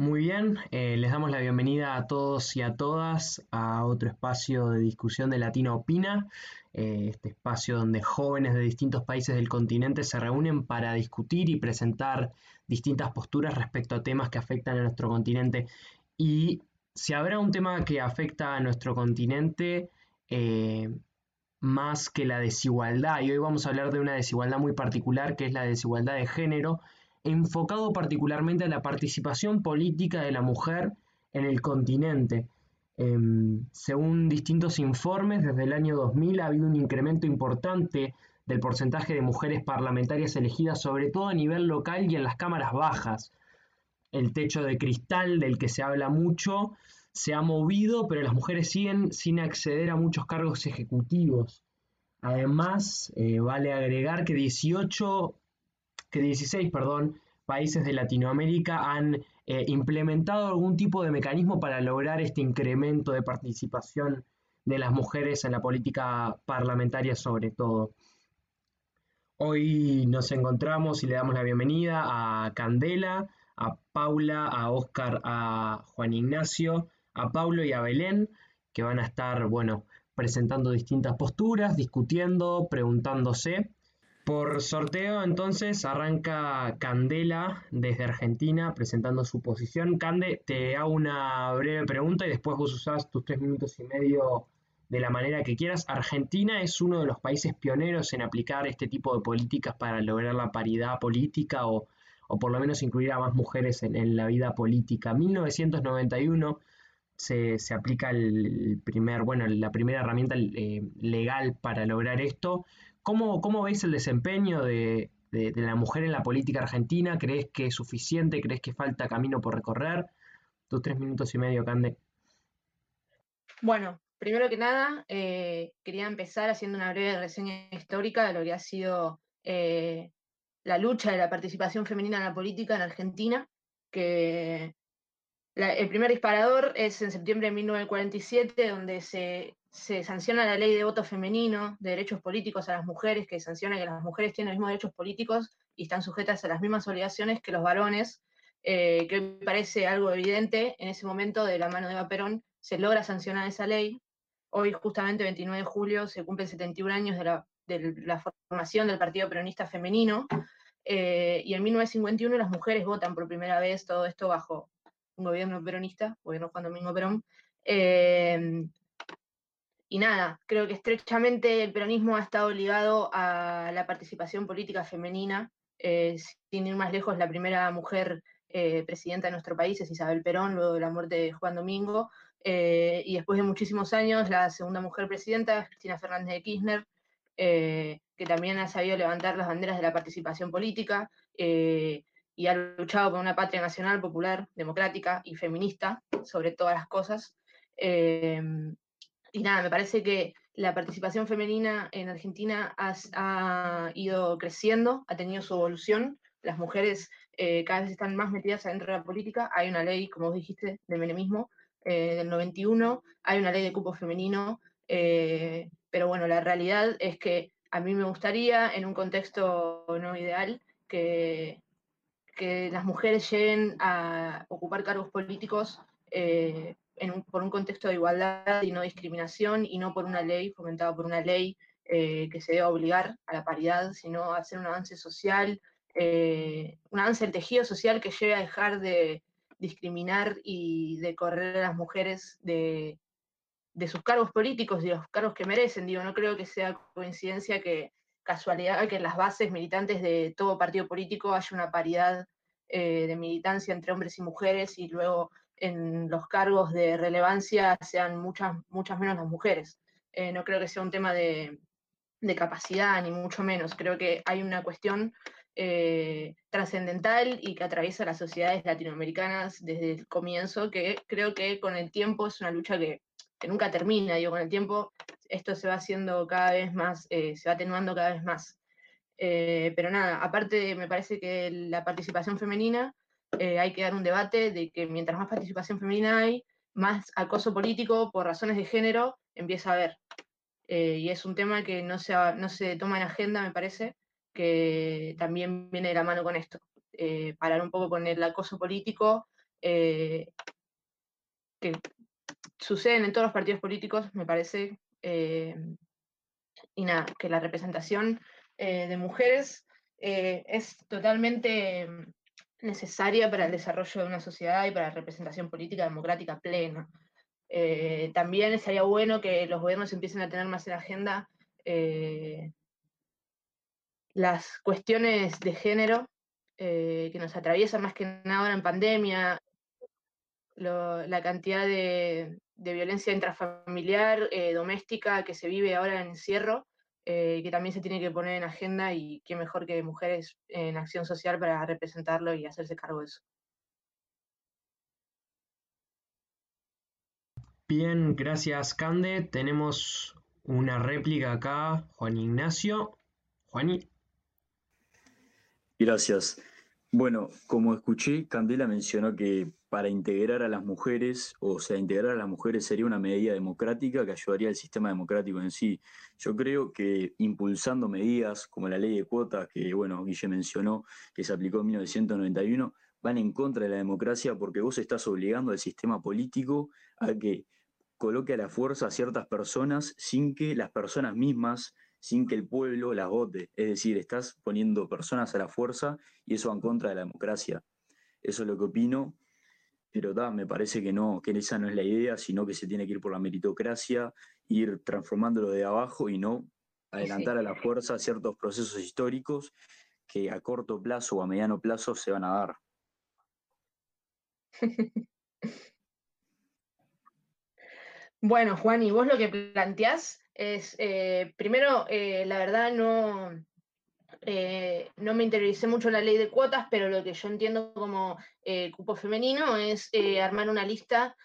Muy bien, eh, les damos la bienvenida a todos y a todas a otro espacio de discusión de Latino Opina, eh, este espacio donde jóvenes de distintos países del continente se reúnen para discutir y presentar distintas posturas respecto a temas que afectan a nuestro continente. Y si habrá un tema que afecta a nuestro continente eh, más que la desigualdad, y hoy vamos a hablar de una desigualdad muy particular que es la desigualdad de género, enfocado particularmente a la participación política de la mujer en el continente. Em, según distintos informes, desde el año 2000 ha habido un incremento importante del porcentaje de mujeres parlamentarias elegidas, sobre todo a nivel local y en las cámaras bajas. El techo de cristal del que se habla mucho se ha movido, pero las mujeres siguen sin acceder a muchos cargos ejecutivos. Además, eh, vale agregar que 18 que 16 perdón, países de Latinoamérica han eh, implementado algún tipo de mecanismo para lograr este incremento de participación de las mujeres en la política parlamentaria sobre todo. Hoy nos encontramos y le damos la bienvenida a Candela, a Paula, a Oscar, a Juan Ignacio, a Paulo y a Belén, que van a estar, bueno, presentando distintas posturas, discutiendo, preguntándose. Por sorteo, entonces, arranca Candela desde Argentina presentando su posición. Cande, te hago una breve pregunta y después vos usás tus tres minutos y medio de la manera que quieras. Argentina es uno de los países pioneros en aplicar este tipo de políticas para lograr la paridad política o, por lo menos incluir a más mujeres en, la vida política. 1991 se, se aplica el primer, bueno, la primera herramienta eh, legal para lograr esto. ¿Cómo, cómo veis el desempeño de, la mujer en la política argentina? ¿Crees que es suficiente? ¿Crees que falta camino por recorrer? Tus tres minutos y medio, Cande. Bueno, primero que nada, eh, quería empezar haciendo una breve reseña histórica de lo que ha sido eh, la lucha de la participación femenina en la política en Argentina, que el primer disparador es en septiembre de 1947, donde se se sanciona la ley de voto femenino, de derechos políticos a las mujeres, que sanciona que las mujeres tienen los mismos derechos políticos y están sujetas a las mismas obligaciones que los varones, eh, que me parece algo evidente. En ese momento, de la mano de Eva Perón, se logra sancionar esa ley. Hoy, justamente 29 de julio, se cumplen 71 años de la, formación del Partido Peronista Femenino. Eh, y en 1951 las mujeres votan por primera vez, todo esto bajo un gobierno peronista, gobierno Juan Domingo Perón. Eh, y nada, creo que estrechamente el peronismo ha estado ligado a la participación política femenina. Eh, sin ir más lejos, la primera mujer eh, presidenta de nuestro país es Isabel Perón, luego de la muerte de Juan Domingo. Eh, y después de muchísimos años, la segunda mujer presidenta, Cristina Fernández de Kirchner, que también ha sabido levantar las banderas de la participación política y ha luchado por una patria nacional, popular, democrática y feminista sobre todas las cosas. Y nada, me parece que la participación femenina en Argentina ha ido creciendo, ha tenido su evolución. Las mujeres eh, cada vez están más metidas adentro de la política. Hay una ley, como dijiste, de menemismo eh, del 91, hay una ley de cupo femenino, eh, pero bueno, la realidad es que a mí me gustaría, en un contexto no ideal, que, que las mujeres lleguen a ocupar cargos políticos por un contexto de igualdad y no discriminación y no por una ley, fomentada por una ley eh, que se debe obligar a la paridad, sino hacer un avance social, eh, un avance del tejido social que lleve a dejar de discriminar y de correr a las mujeres de, sus cargos políticos y los cargos que merecen. Digo, no creo que sea coincidencia que casualidad que en las bases militantes de todo partido político haya una paridad eh, de militancia entre hombres y mujeres y luego en los cargos de relevancia sean muchas, muchas menos las mujeres. Eh, no creo que sea un tema de, capacidad, ni mucho menos. Creo que hay una cuestión eh, trascendental y que atraviesa las sociedades latinoamericanas desde el comienzo, que creo que con el tiempo es una lucha que, nunca termina. Digo, con el tiempo esto se va haciendo cada vez más, eh, se va atenuando cada vez más. pero nada, aparte me parece que la participación femenina eh, hay que dar un debate de que mientras más participación femenina hay, más acoso político por razones de género empieza a haber. Eh, y es un tema que no se, no se toma en agenda, me parece, que también viene de la mano con esto. Eh, parar un poco con el acoso político que suceden en todos los partidos políticos, me parece, y nada, que la representación de mujeres es totalmente necesaria para el desarrollo de una sociedad y para la representación política democrática plena. Eh, también sería bueno que los gobiernos empiecen a tener más en agenda eh, las cuestiones de género eh, que nos atraviesan más que nada en pandemia, la cantidad de, de violencia intrafamiliar, doméstica que se vive ahora en encierro, eh, que también se tiene que poner en agenda y qué mejor que mujeres en acción social para representarlo y hacerse cargo de eso. Bien, gracias Cande. Tenemos una réplica acá, Juan Ignacio. Juani. Gracias. Bueno, como escuché, Candela mencionó que para integrar a las mujeres, o sea, integrar a las mujeres sería una medida democrática que ayudaría al sistema democrático en sí. Yo creo que impulsando medidas como la ley de cuotas, que, bueno, Guille mencionó, que se aplicó en 1991, van en contra de la democracia porque vos estás obligando al sistema político a que coloque a la fuerza a ciertas personas sin que las personas mismas sin que el pueblo las vote. Es decir, estás poniendo personas a la fuerza y eso va en contra de la democracia. Eso es lo que opino, pero da, me parece que no, que esa no es la idea, sino que se tiene que ir por la meritocracia, ir transformándolo de abajo y no adelantar a la fuerza ciertos procesos históricos que a corto plazo o a mediano plazo se van a dar. Bueno, Juan, y vos lo que planteás es, eh, primero, eh, la verdad no, eh, no me interioricé mucho la ley de cuotas, pero lo que yo entiendo como cupo femenino es armar una lista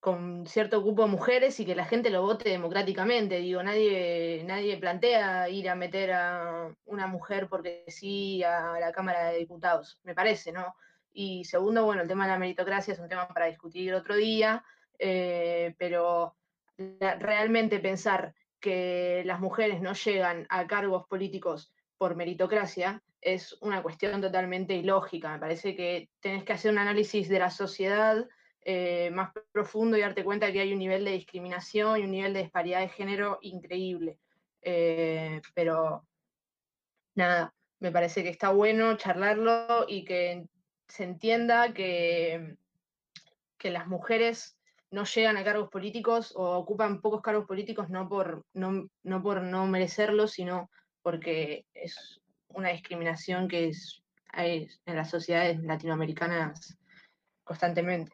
con cierto cupo de mujeres y que la gente lo vote democráticamente. Digo, nadie, nadie plantea ir a meter a una mujer porque sí a la Cámara de Diputados, me parece, ¿no? Y segundo, bueno, el tema de la meritocracia es un tema para discutir otro día, pero realmente pensar que las mujeres no llegan a cargos políticos por meritocracia es una cuestión totalmente ilógica. Me parece que tenés que hacer un análisis de la sociedad eh, más profundo y darte cuenta que hay un nivel de discriminación y un nivel de disparidad de género increíble. Eh, pero nada, me parece que está bueno charlarlo y que se entienda que, que las mujeres no llegan a cargos políticos o ocupan pocos cargos políticos no por no, no por no merecerlos, sino porque es una discriminación que es, hay en las sociedades latinoamericanas constantemente.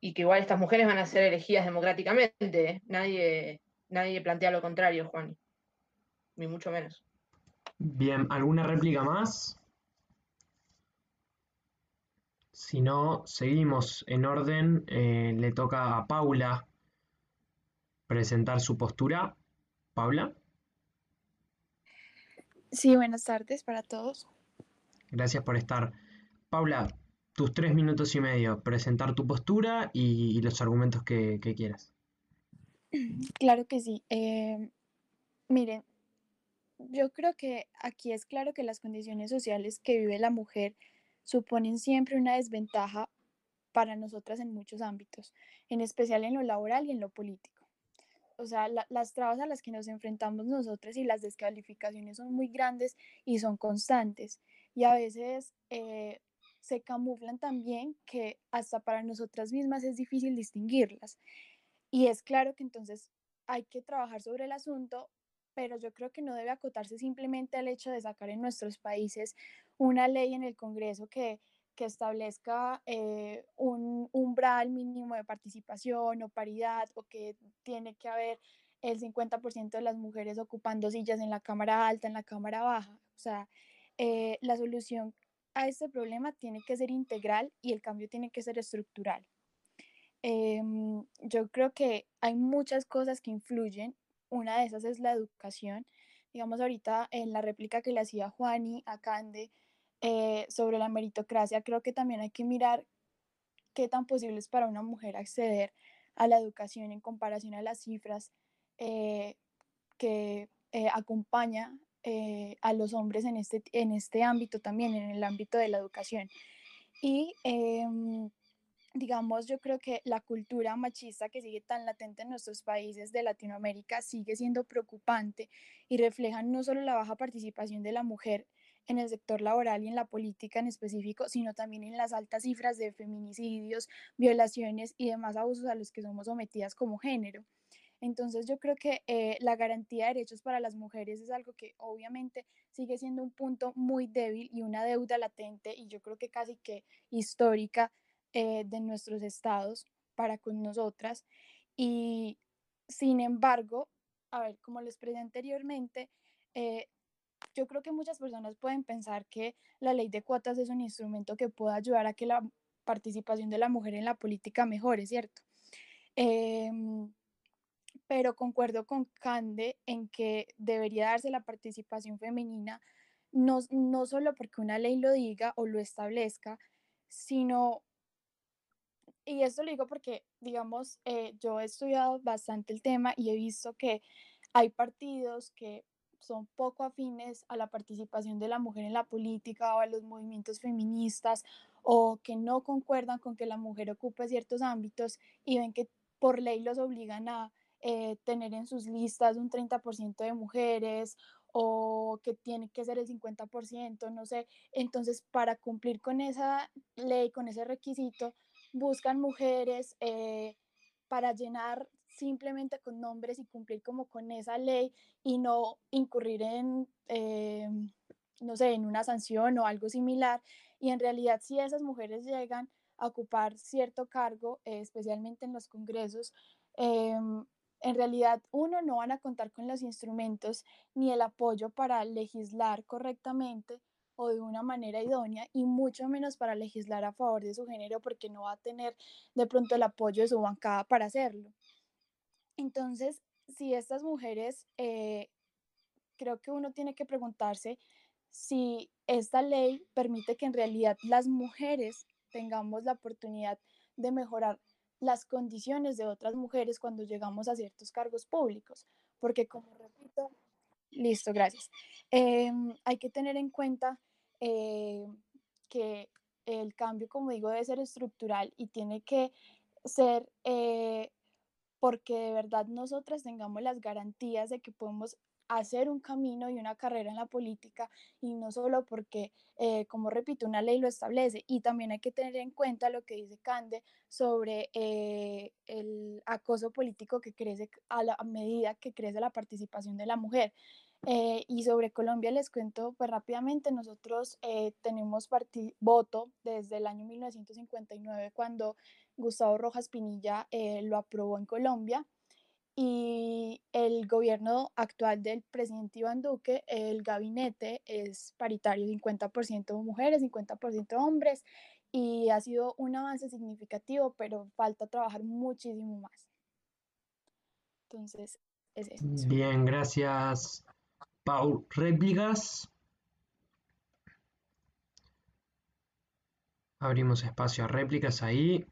Y que igual estas mujeres van a ser elegidas democráticamente. ¿eh? Nadie, nadie plantea lo contrario, Juan. Ni mucho menos. Bien, ¿alguna réplica más? Si no, seguimos en orden. Eh, le toca a Paula presentar su postura. Paula. Sí, buenas tardes para todos. Gracias por estar. Paula, tus tres minutos y medio, presentar tu postura y, los argumentos que, quieras. Claro que sí. Eh, miren, yo creo que aquí es claro que las condiciones sociales que vive la mujer suponen siempre una desventaja para nosotras en muchos ámbitos, en especial en lo laboral y en lo político. O sea, las trabas a las que nos enfrentamos nosotras y las descalificaciones son muy grandes y son constantes. Y a veces eh, se camuflan también que hasta para nosotras mismas es difícil distinguirlas. Y es claro que entonces hay que trabajar sobre el asunto pero yo creo que no debe acotarse simplemente al hecho de sacar en nuestros países una ley en el Congreso que, que establezca eh, un umbral mínimo de participación o paridad o que tiene que haber el 50% de las mujeres ocupando sillas en la Cámara Alta, en la Cámara Baja. O sea, eh, la solución a este problema tiene que ser integral y el cambio tiene que ser estructural. Em, yo creo que hay muchas cosas que influyen una de esas es la educación. Digamos, ahorita en la réplica que le hacía Juani a Cande eh, sobre la meritocracia, creo que también hay que mirar qué tan posible es para una mujer acceder a la educación en comparación a las cifras eh, que eh, acompaña eh, a los hombres en este, en este ámbito también, en el ámbito de la educación. Y em, digamos, yo creo que la cultura machista que sigue tan latente en nuestros países de Latinoamérica sigue siendo preocupante y refleja no solo la baja participación de la mujer en el sector laboral y en la política en específico, sino también en las altas cifras de feminicidios, violaciones y demás abusos a los que somos sometidas como género. Entonces yo creo que eh, la garantía de derechos para las mujeres es algo que obviamente sigue siendo un punto muy débil y una deuda latente y yo creo que casi que histórica eh, de nuestros estados para con nosotras. Y sin embargo, a ver, como les presenté anteriormente, eh, yo creo que muchas personas pueden pensar que la ley de cuotas es un instrumento que pueda ayudar a que la participación de la mujer en la política mejore, ¿cierto? Em, pero concuerdo con Cande en que debería darse la participación femenina, no, no solo porque una ley lo diga o lo establezca, sino, y esto lo digo porque, digamos, eh, yo he estudiado bastante el tema y he visto que hay partidos que son poco afines a la participación de la mujer en la política o a los movimientos feministas o que no concuerdan con que la mujer ocupe ciertos ámbitos y ven que por ley los obligan a eh, tener en sus listas un 30% de mujeres o que tiene que ser el 50%, no sé. Entonces, para cumplir con esa ley, con ese requisito, buscan mujeres eh, para llenar simplemente con nombres y cumplir como con esa ley y no incurrir en, eh, no sé, en una sanción o algo similar. Y en realidad si esas mujeres llegan a ocupar cierto cargo, eh, especialmente en los congresos, em, en realidad uno no van a contar con los instrumentos ni el apoyo para legislar correctamente o de una manera idónea y mucho menos para legislar a favor de su género porque no va a tener de pronto el apoyo de su bancada para hacerlo. Entonces, si estas mujeres, eh, creo que uno tiene que preguntarse si esta ley permite que en realidad las mujeres tengamos la oportunidad de mejorar las condiciones de otras mujeres cuando llegamos a ciertos cargos públicos, porque como repito, listo, gracias. Em, hay que tener en cuenta eh, que el cambio, como digo, debe ser estructural y tiene que ser eh, porque de verdad nosotras tengamos las garantías de que podemos hacer un camino y una carrera en la política y no solo porque, eh, como repito, una ley lo establece. Y también hay que tener en cuenta lo que dice Cande sobre eh, el acoso político que crece a, la, medida que crece la participación de la mujer. Eh, y sobre Colombia les cuento pues rápidamente, nosotros tenemos voto desde el año 1959 cuando Gustavo Rojas Pinilla eh, lo aprobó en Colombia y el gobierno actual del presidente Iván Duque, el gabinete es paritario, 50% mujeres, 50% hombres, y ha sido un avance significativo, pero falta trabajar muchísimo más. Entonces, es eso. Bien, gracias, Paul. ¿Réplicas? Abrimos espacio a réplicas ahí.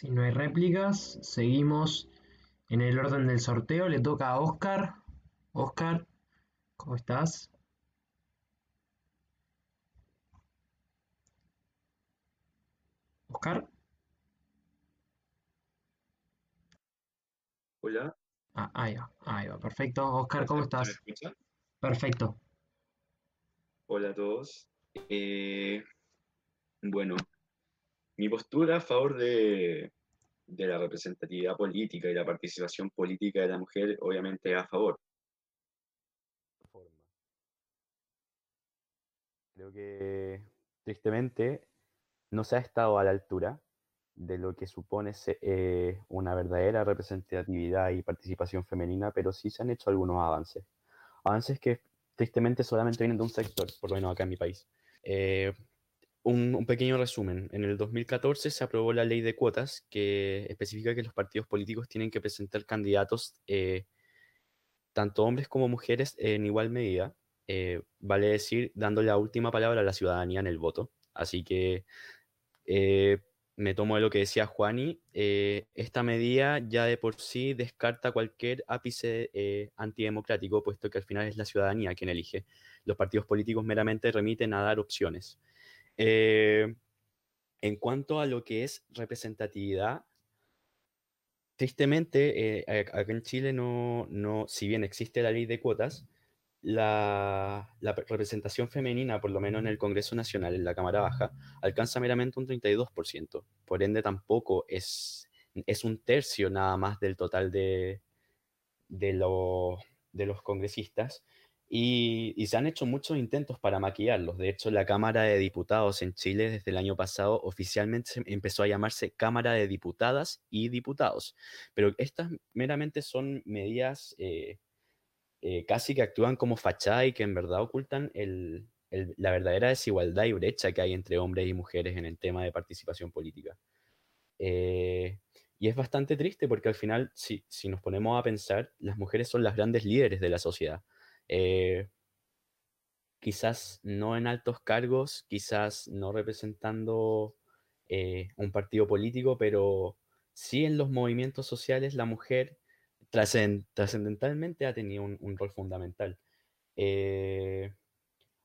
Si no hay réplicas, seguimos en el orden del sorteo. Le toca a Oscar. Oscar, ¿cómo estás? Oscar. Hola. Ah, ahí va, ahí va, perfecto. Oscar, ¿cómo estás? Perfecto. Hola a todos. Eh, bueno, mi postura a favor de, la representatividad política y la participación política de la mujer, obviamente, a favor. Creo que tristemente no se ha estado a la altura de lo que supone eh, una verdadera representatividad y participación femenina, pero sí se han hecho algunos avances. Avances que tristemente solamente vienen de un sector, por lo menos acá en mi país. Eh, un, pequeño resumen. En el 2014 se aprobó la ley de cuotas que especifica que los partidos políticos tienen que presentar candidatos, eh, tanto hombres como mujeres, en igual medida. Eh, vale decir, dando la última palabra a la ciudadanía en el voto. Así que, eh, me tomo de lo que decía Juani, esta medida ya de por sí descarta cualquier ápice antidemocrático, puesto que al final es la ciudadanía quien elige. Los partidos políticos meramente remiten a dar opciones. Eh, en cuanto a lo que es representatividad, tristemente, acá en Chile no, no, si bien existe la ley de cuotas, la, representación femenina, por lo menos en el Congreso Nacional, en la Cámara Baja, alcanza meramente un 32%. Por ende, tampoco es, es un tercio nada más del total de, de, de los congresistas. Y, se han hecho muchos intentos para maquillarlos. De hecho, la Cámara de Diputados en Chile desde el año pasado oficialmente empezó a llamarse Cámara de Diputadas y Diputados. Pero estas meramente son medidas eh, eh, casi que actúan como fachada y que en verdad ocultan la verdadera desigualdad y brecha que hay entre hombres y mujeres en el tema de participación política. Eh, y es bastante triste porque al final, si, nos ponemos a pensar, las mujeres son las grandes líderes de la sociedad. Eh, quizás no en altos cargos, quizás no representando un partido político, pero sí en los movimientos sociales la mujer trascendentalmente ha tenido un, rol fundamental. Eh,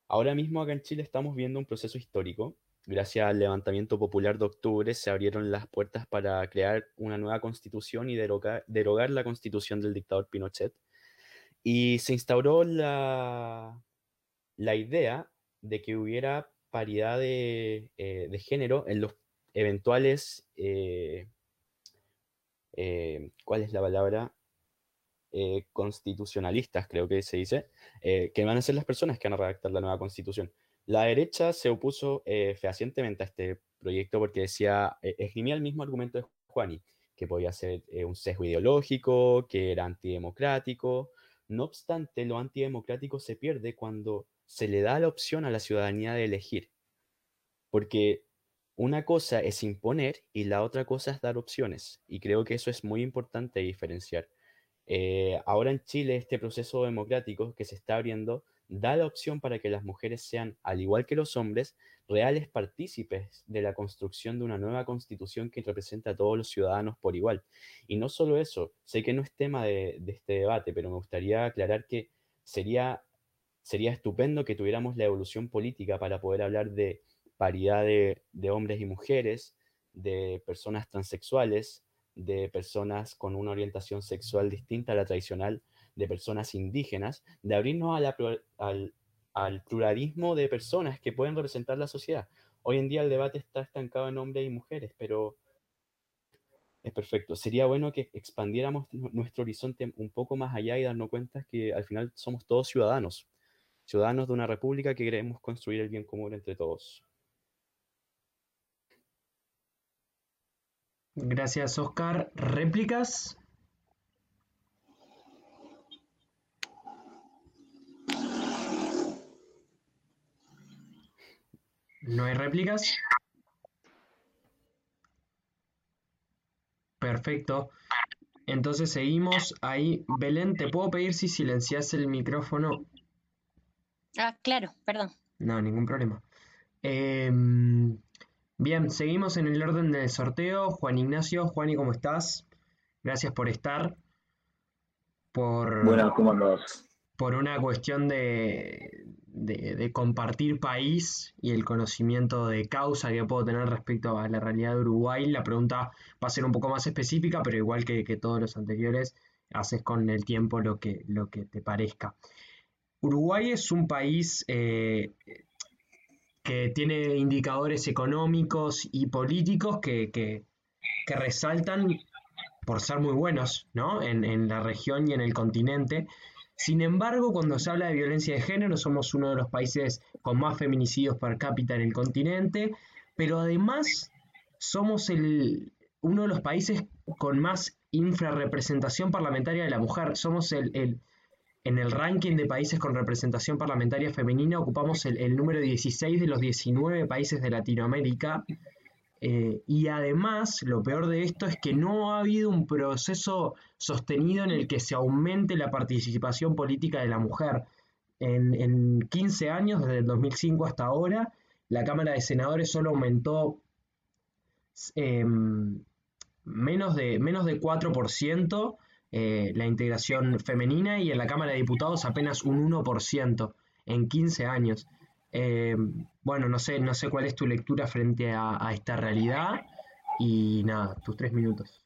ahora mismo acá en Chile estamos viendo un proceso histórico. Gracias al levantamiento popular de octubre se abrieron las puertas para crear una nueva constitución y derogar, la constitución del dictador Pinochet. Y se instauró la, la idea de que hubiera paridad de, eh, género en los eventuales, eh, ¿cuál es la palabra? Eh, constitucionalistas, creo que se dice, eh, que van a ser las personas que van a redactar la nueva constitución. La derecha se opuso eh, fehacientemente a este proyecto porque decía, esgrimía el mismo argumento de Juani, que podía ser un sesgo ideológico, que era antidemocrático. No obstante, lo antidemocrático se pierde cuando se le da la opción a la ciudadanía de elegir. Porque una cosa es imponer y la otra cosa es dar opciones. Y creo que eso es muy importante diferenciar. Eh, ahora en Chile este proceso democrático que se está abriendo da la opción para que las mujeres sean, al igual que los hombres, reales partícipes de la construcción de una nueva constitución que representa a todos los ciudadanos por igual. Y no solo eso, sé que no es tema de, este debate, pero me gustaría aclarar que sería, sería estupendo que tuviéramos la evolución política para poder hablar de paridad de hombres y mujeres, de personas transexuales, de personas con una orientación sexual distinta a la tradicional, de personas indígenas, de abrirnos al, al, pluralismo de personas que pueden representar la sociedad. Hoy en día el debate está estancado en hombres y mujeres, pero es perfecto. Sería bueno que expandiéramos nuestro horizonte un poco más allá y darnos cuenta que al final somos todos ciudadanos, ciudadanos de una república que queremos construir el bien común entre todos. Gracias, Oscar. ¿Réplicas? ¿No hay réplicas? Perfecto. Entonces seguimos ahí. Belén, ¿te puedo pedir si silencias el micrófono? Ah, claro, perdón. No, ningún problema. Em, Bien, seguimos en el orden del sorteo. Juan Ignacio, Juan, cómo estás? Gracias por estar. Por, Buenas, ¿cómo andas? Por una cuestión de, de, compartir país y el conocimiento de causa que puedo tener respecto a la realidad de Uruguay. La pregunta va a ser un poco más específica, pero igual que, todos los anteriores, haces con el tiempo lo que, lo que te parezca. Uruguay es un país eh, que tiene indicadores económicos y políticos que, resaltan por ser muy buenos ¿no? en, la región y en el continente. Sin embargo, cuando se habla de violencia de género, somos uno de los países con más feminicidios per cápita en el continente, pero además somos el, uno de los países con más infrarrepresentación parlamentaria de la mujer. Somos el, en el ranking de países con representación parlamentaria femenina ocupamos el, número 16 de los 19 países de Latinoamérica. Eh, y además, lo peor de esto es que no ha habido un proceso sostenido en el que se aumente la participación política de la mujer. En, en 15 años, desde el 2005 hasta ahora, la Cámara de Senadores solo aumentó em, menos, de, menos de 4% eh, la integración femenina y en la Cámara de Diputados apenas un 1% en 15 años. Em, bueno, no sé, no sé cuál es tu lectura frente a esta realidad y nada, tus tres minutos.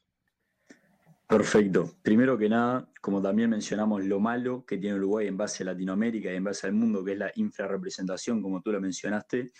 Perfecto. Primero que nada, como también mencionamos lo malo que tiene Uruguay en base a Latinoamérica y en base al mundo, que es la infrarrepresentación, como tú lo mencionaste,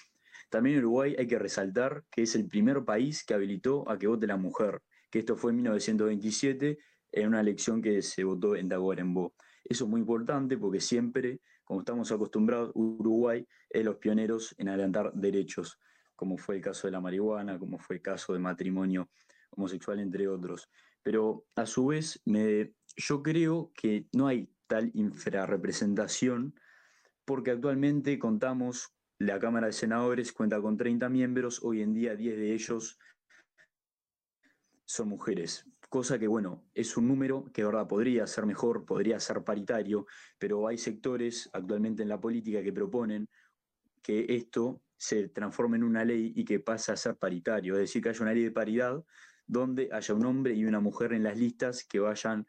también Uruguay hay que resaltar que es el primer país que habilitó a que vote la mujer, que esto fue en 1927 en una elección que se votó en Tacuarembó. Eso es muy importante porque siempre, como estamos acostumbrados, Uruguay es los pioneros en adelantar derechos, como fue el caso de la marihuana, como fue el caso del matrimonio homosexual, entre otros. Pero a su vez, me, yo creo que no hay tal infrarrepresentación porque actualmente contamos, la Cámara de Senadores cuenta con 30 miembros, hoy en día 10 de ellos son mujeres, cosa que bueno, es un número que verdad podría ser mejor, podría ser paritario, pero hay sectores actualmente en la política que proponen que esto se transforme en una ley y que pase a ser paritario, es decir, que haya una ley de paridad donde haya un hombre y una mujer en las listas que vayan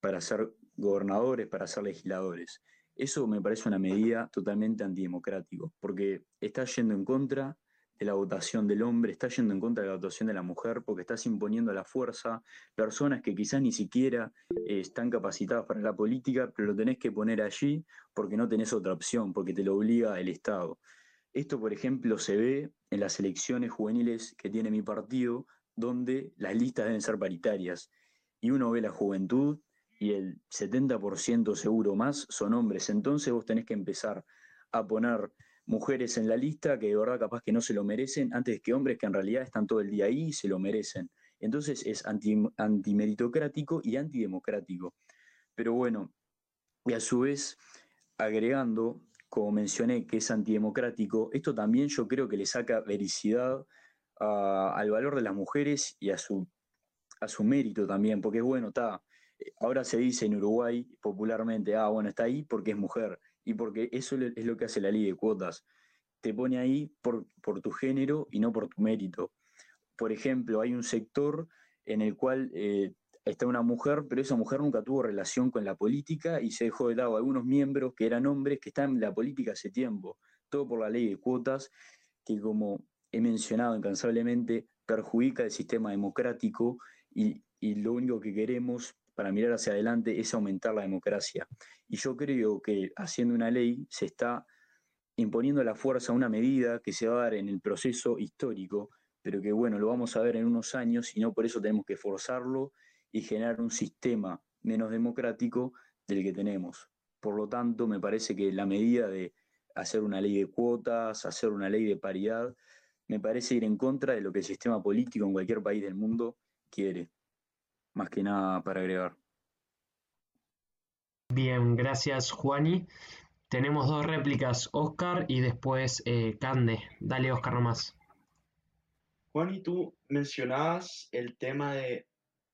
para ser gobernadores, para ser legisladores. Eso me parece una medida totalmente antidemocrático, porque está yendo en contra de la votación del hombre, está yendo en contra de la votación de la mujer, porque estás imponiendo a la fuerza personas que quizás ni siquiera eh, están capacitadas para la política, pero lo tenés que poner allí porque no tenés otra opción, porque te lo obliga el Estado. Esto, por ejemplo, se ve en las elecciones juveniles que tiene mi partido, donde las listas deben ser paritarias. Y uno ve la juventud y el 70% seguro más son hombres. Entonces vos tenés que empezar a poner mujeres en la lista que de verdad capaz que no se lo merecen, antes que hombres que en realidad están todo el día ahí y se lo merecen. Entonces es anti, antimeritocrático y antidemocrático. Pero bueno, y a su vez, agregando, como mencioné, que es antidemocrático, esto también yo creo que le saca vericidad al valor de las mujeres y a su, a su mérito también, porque es bueno, está, eh, ahora se dice en Uruguay popularmente, ah, bueno, está ahí porque es mujer, y porque eso es lo que hace la ley de cuotas, te pone ahí por, por tu género y no por tu mérito. Por ejemplo, hay un sector en el cual eh, está una mujer, pero esa mujer nunca tuvo relación con la política y se dejó de lado a algunos miembros que eran hombres que están en la política hace tiempo, todo por la ley de cuotas, que como he mencionado incansablemente, perjudica el sistema democrático y, lo único que queremos para mirar hacia adelante es aumentar la democracia. Y yo creo que haciendo una ley se está imponiendo a la fuerza una medida que se va a dar en el proceso histórico, pero que bueno, lo vamos a ver en unos años y no por eso tenemos que forzarlo y generar un sistema menos democrático del que tenemos. Por lo tanto, me parece que la medida de hacer una ley de cuotas, hacer una ley de paridad, me parece ir en contra de lo que el sistema político en cualquier país del mundo quiere. Más que nada para agregar. Bien, gracias Juani. Tenemos dos réplicas, Oscar y después eh, Cande. Dale, Oscar, nomás. Juani, tú mencionabas el tema de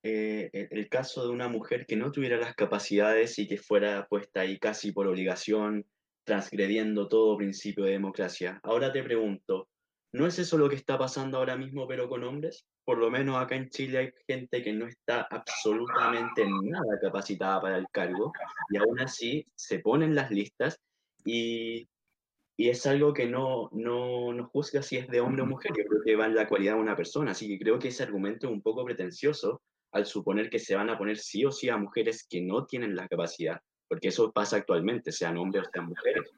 eh, el caso de una mujer que no tuviera las capacidades y que fuera puesta ahí casi por obligación, transgrediendo todo principio de democracia. Ahora te pregunto, ¿No es eso lo que está pasando ahora mismo, pero con hombres? Por lo menos acá en Chile hay gente que no está absolutamente nada capacitada para el cargo y aún así se ponen las listas y, y es algo que no, no, no, juzga si es de hombre o mujer, yo creo que va en la cualidad de una persona, así que creo que ese argumento es un poco pretencioso al suponer que se van a poner sí o sí a mujeres que no tienen la capacidad, porque eso pasa actualmente, sean hombres o sean mujeres.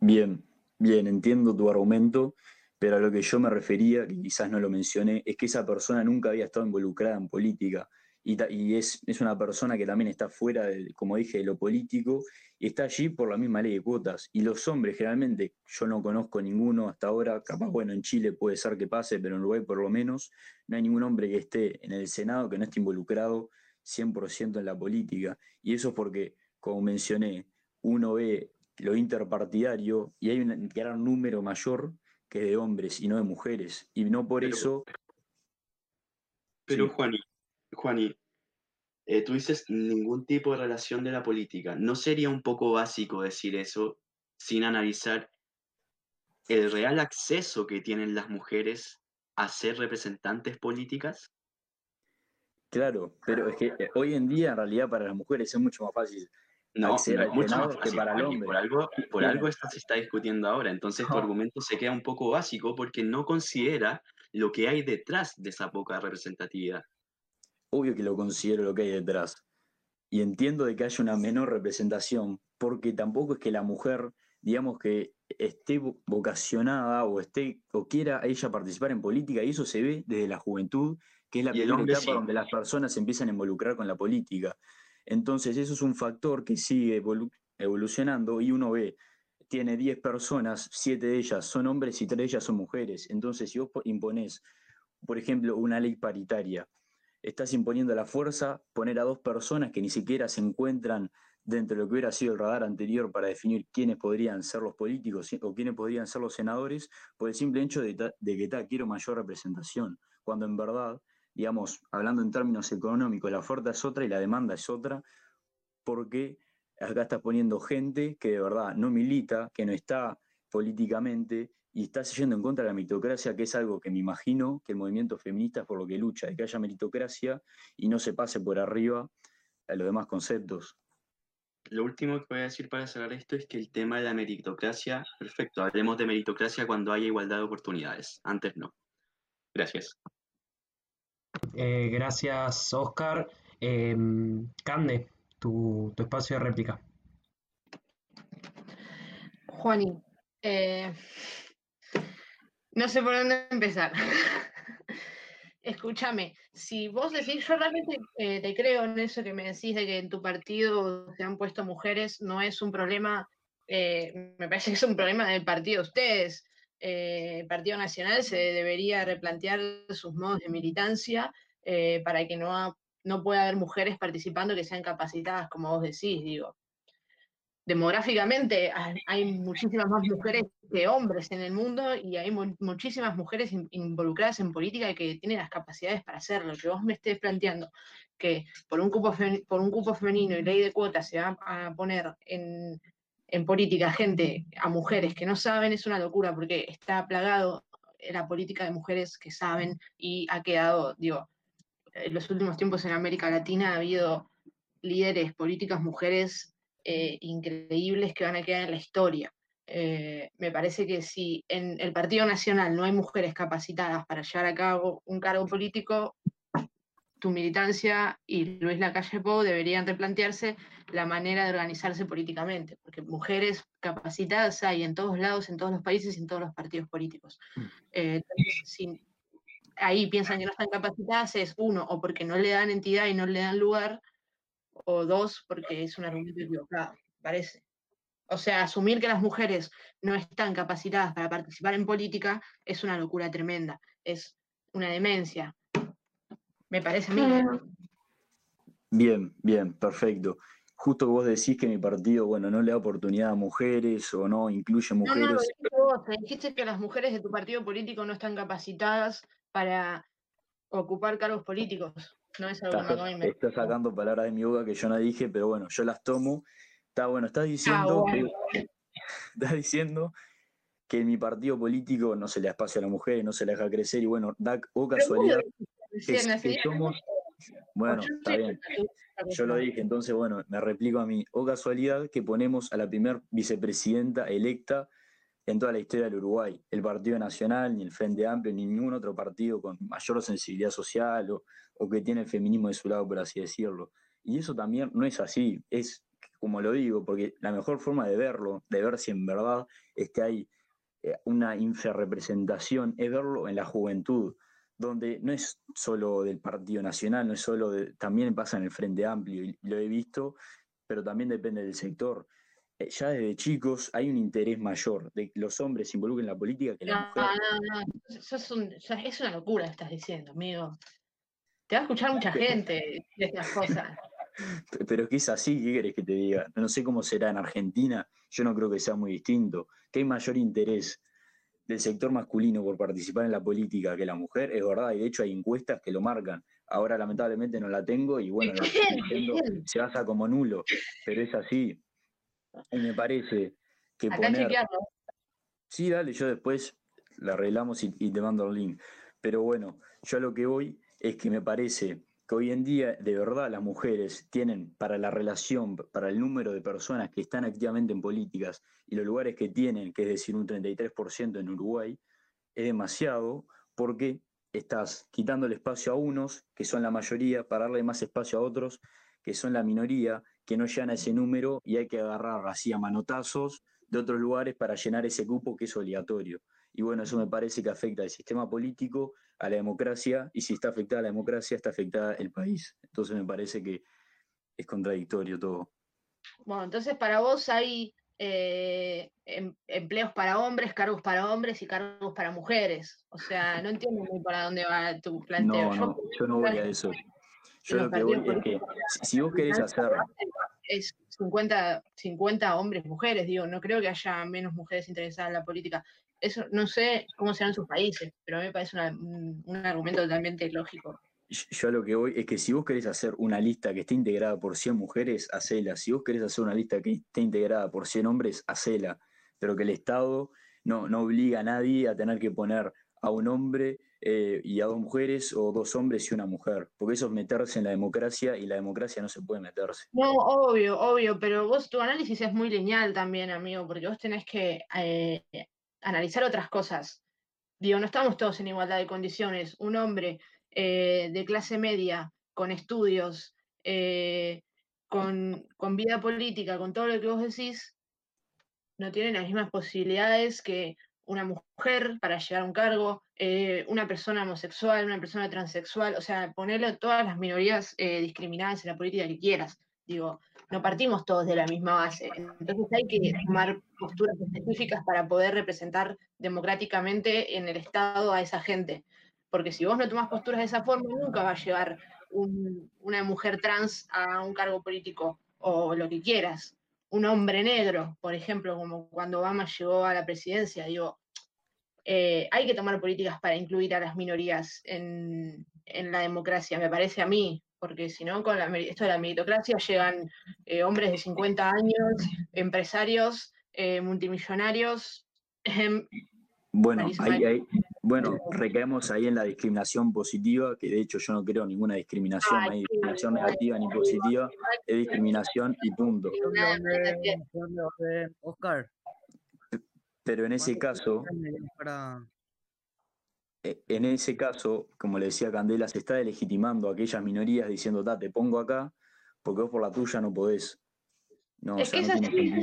Bien, Bien, entiendo tu argumento, pero a lo que yo me refería, que quizás no lo mencioné, es que esa persona nunca había estado involucrada en política y, es, una persona que también está fuera, como dije, de lo político y está allí por la misma ley de cuotas. Y los hombres, generalmente, yo no conozco ninguno hasta ahora, capaz, bueno, en Chile puede ser que pase, pero en Uruguay por lo menos, no hay ningún hombre que esté en el Senado que no esté involucrado 100% en la política. Y eso es porque, como mencioné, uno ve lo interpartidario y hay un gran número mayor que de hombres y no de mujeres. Y no por eso... Pero Juani, Juani eh, tú dices ningún tipo de relación de la política. ¿No sería un poco básico decir eso sin analizar el real acceso que tienen las mujeres a ser representantes políticas? Claro, pero es que eh, hoy en día en realidad para las mujeres es mucho más fácil No, no mucho más que fácil, para el Juani, hombre. Por algo, por algo esto se está discutiendo ahora. Entonces tu argumento se queda un poco básico porque no considera lo que hay detrás de esa poca representatividad. obvio que lo considero lo que hay detrás. Y entiendo de que haya una menor representación, porque tampoco es que la mujer, digamos que esté vo- vocacionada o esté o quiera ella participar en política, y eso se ve desde la juventud, que es la primera etapa sí. donde las personas se empiezan a involucrar con la política. Entonces, eso es un factor que sigue evolu- evolucionando y uno ve, tiene 10 personas, 7 de ellas son hombres y 3 de ellas son mujeres. Entonces, si vos po- imponés, por ejemplo, una ley paritaria, estás imponiendo la fuerza poner a dos personas que ni siquiera se encuentran dentro de lo que hubiera sido el radar anterior para definir quiénes podrían ser los políticos o quiénes podrían ser los senadores, por el simple hecho de, que quiero mayor representación, cuando en verdad, digamos, hablando en términos económicos, la oferta es otra y la demanda es otra, porque acá estás poniendo gente que de verdad no milita, que no está políticamente y estás yendo en contra de la meritocracia, que es algo que me imagino que el movimiento feminista es por lo que lucha, de que haya meritocracia y no se pase por arriba a los demás conceptos. Lo último que voy a decir para cerrar esto es que el tema de la meritocracia, perfecto, hablemos de meritocracia cuando haya igualdad de oportunidades, antes no. Gracias. Eh, gracias, Oscar. Em, Cande, tu, tu espacio de réplica. Juani, eh, no sé por dónde empezar. Escúchame, si vos decís, yo realmente eh, te creo en eso que me decís de que en tu partido se han puesto mujeres, no es un problema, eh, me parece que es un problema del partido de ustedes. Eh, el Partido Nacional se debería replantear sus modos de militancia eh, para que no, no pueda haber mujeres participando que sean capacitadas, como vos decís, digo demográficamente hay muchísimas más mujeres que hombres en el mundo y hay mu- muchísimas mujeres in- involucradas en política que tienen las capacidades para hacerlo. Que vos me estés planteando que por un cupo, por un cupo femenino y ley de cuotas se va a poner en, en política gente, a mujeres que no saben, es una locura porque está plagado la política de mujeres que saben y ha quedado, digo, en los últimos tiempos en América Latina ha habido líderes políticas mujeres eh, increíbles que van a quedar en la historia. Eh, me parece que si en el Partido Nacional no hay mujeres capacitadas para llevar a cabo un cargo político, tu militancia y Luis Lacalle Pou deberían replantearse la manera de organizarse políticamente, porque mujeres capacitadas hay en todos lados, en todos los países y en todos los partidos políticos. Eh, entonces, si ahí piensan que no están capacitadas, es uno, o porque no le dan entidad y no le dan lugar, o dos, porque es un argumento equivocado, parece. O sea, asumir que las mujeres no están capacitadas para participar en política es una locura tremenda, es una demencia. Me parece a mí. Bien, bien, perfecto. Justo vos decís que mi partido, bueno, no le da oportunidad a mujeres o no incluye No, no, lo mujeres. dijiste vos, te dijiste que las mujeres de tu partido político no están capacitadas para ocupar cargos políticos. No es algo que me estás sacando palabras de mi boca que yo no dije, pero bueno, yo las tomo. Está bueno, estás diciendo Ah, bueno. que estás diciendo que en mi partido político no se le da espacio a las mujeres, no se le deja crecer, y bueno, da o Pero vos casualidad que, somos. Bueno, está bien. Yo lo dije, entonces, bueno, me replico a mí. O casualidad que ponemos a la primer vicepresidenta electa en toda la historia del Uruguay. El Partido Nacional, ni el Frente Amplio, ni ningún otro partido con mayor sensibilidad social o, o que tiene el feminismo de su lado, por así decirlo. Y eso también no es así, es como lo digo, porque la mejor forma de verlo, de ver si en verdad es que hay eh, una infrarrepresentación, es verlo en la juventud donde no es solo del Partido Nacional, no es solo de, también pasa en el Frente Amplio, y lo he visto, pero también depende del sector. Eh, ya desde chicos hay un interés mayor de que los hombres se involucren en la política que la No, mujer. no, no, eso es, un- es una locura lo que estás diciendo, amigo. Te va a escuchar mucha gente de estas cosas. Pero es que es así, ¿qué querés que te diga? No sé cómo será en Argentina, yo no creo que sea muy distinto. Que hay mayor interés del sector masculino por participar en la política que la mujer, es verdad, y de hecho hay encuestas que lo marcan. Ahora lamentablemente no la tengo y bueno, se basa como nulo, pero es así. Y me parece que Acá poner... Sí, dale, yo después la arreglamos y, y te mando el link. Pero bueno, yo a lo que voy es que me parece que hoy en día de verdad las mujeres tienen para la relación, para el número de personas que están activamente en políticas y los lugares que tienen, que es decir, un 33% en Uruguay, es demasiado porque estás quitando el espacio a unos, que son la mayoría, para darle más espacio a otros, que son la minoría, que no llegan a ese número y hay que agarrar así a manotazos de otros lugares para llenar ese cupo que es obligatorio. Y bueno, eso me parece que afecta al sistema político, a la democracia, y si está afectada la democracia, está afectada el país. Entonces me parece que es contradictorio todo. Bueno, entonces para vos hay eh, em, empleos para hombres, cargos para hombres y cargos para mujeres. O sea, no entiendo muy para dónde va tu planteo. No, no, yo no voy a eso. Yo lo que voy es que si vos querés hacer... Es 50, 50 hombres, mujeres, digo, no creo que haya menos mujeres interesadas en la política. Eso no sé cómo serán sus países, pero a mí me parece un, un argumento totalmente lógico. Yo a lo que voy es que si vos querés hacer una lista que esté integrada por 100 mujeres, hacela. Si vos querés hacer una lista que esté integrada por 100 hombres, hacela. Pero que el Estado no, no obliga a nadie a tener que poner a un hombre eh, y a dos mujeres o dos hombres y una mujer, porque eso es meterse en la democracia y la democracia no se puede meterse. No, obvio, obvio, pero vos tu análisis es muy lineal también, amigo, porque vos tenés que eh, analizar otras cosas. Digo, no estamos todos en igualdad de condiciones. Un hombre eh, de clase media, con estudios, eh, con, vida política, con todo lo que vos decís, no tiene las mismas posibilidades que una mujer para llegar a un cargo, eh, una persona homosexual, una persona transexual, o sea, ponerle todas las minorías discriminadas en la política que quieras. Digo, no partimos todos de la misma base. Entonces hay que tomar posturas específicas para poder representar democráticamente en el Estado a esa gente porque si vos no tomás posturas de esa forma, nunca va a llegar una mujer trans a un cargo político o lo que quieras. Un hombre negro, por ejemplo, como cuando Obama llegó a la presidencia, digo, eh, hay que tomar políticas para incluir a las minorías en, la democracia, me parece a mí, porque si no, con esto de la meritocracia llegan eh, hombres de 50 años, empresarios, eh, multimillonarios. Em, bueno, ahí, bueno, recaemos ahí en la discriminación positiva, que de hecho yo no creo ninguna discriminación, no hay discriminación negativa ni positiva, es discriminación y punto. Oscar. Pero en ese caso, en ese caso, como le decía Candela, se está delegitimando a aquellas minorías diciendo, te pongo acá, porque vos por la tuya no podés. No, es que no tiene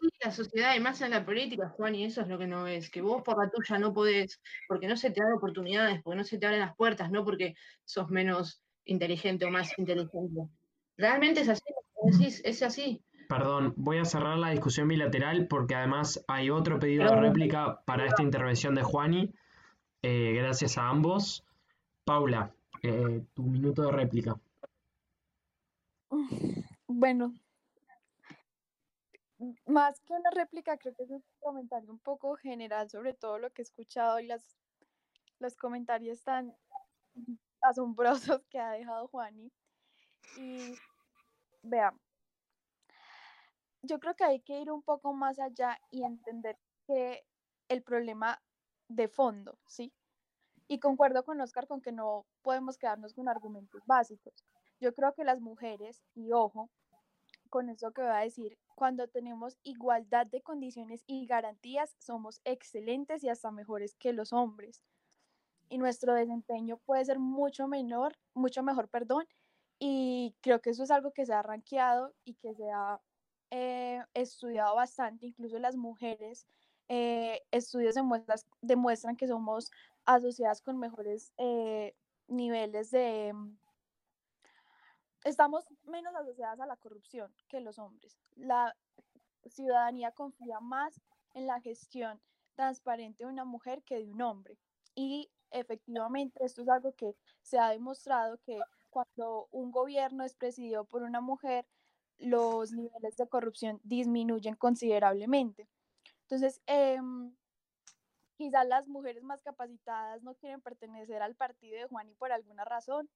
Sí, la sociedad y más en la política, Juan, y eso es lo que no es, que vos por la tuya no podés, porque no se te dan oportunidades, porque no se te abren las puertas, no porque sos menos inteligente o más inteligente. Realmente es así, es así. Perdón, voy a cerrar la discusión bilateral porque además hay otro pedido de réplica para esta intervención de Juani. Eh, gracias a ambos. Paula, eh, tu minuto de réplica. Bueno, más que una réplica, creo que es un comentario un poco general sobre todo lo que he escuchado y las, los comentarios tan asombrosos que ha dejado Juani. Y vean, yo creo que hay que ir un poco más allá y entender que el problema de fondo, ¿sí? Y concuerdo con Oscar con que no podemos quedarnos con argumentos básicos. Yo creo que las mujeres, y ojo, con eso que voy a decir, cuando tenemos igualdad de condiciones y garantías, somos excelentes y hasta mejores que los hombres. Y nuestro desempeño puede ser mucho menor, mucho mejor, perdón. Y creo que eso es algo que se ha ranqueado y que se ha eh, estudiado bastante, incluso las mujeres. Eh, estudios demuestran, que somos asociadas con mejores eh, niveles de, estamos menos asociadas a la corrupción que los hombres. La ciudadanía confía más en la gestión transparente de una mujer que de un hombre. Y efectivamente esto es algo que se ha demostrado que cuando un gobierno es presidido por una mujer, los niveles de corrupción disminuyen considerablemente. Entonces, em, quizás las mujeres más capacitadas no quieren pertenecer al partido de Juan y por alguna razón.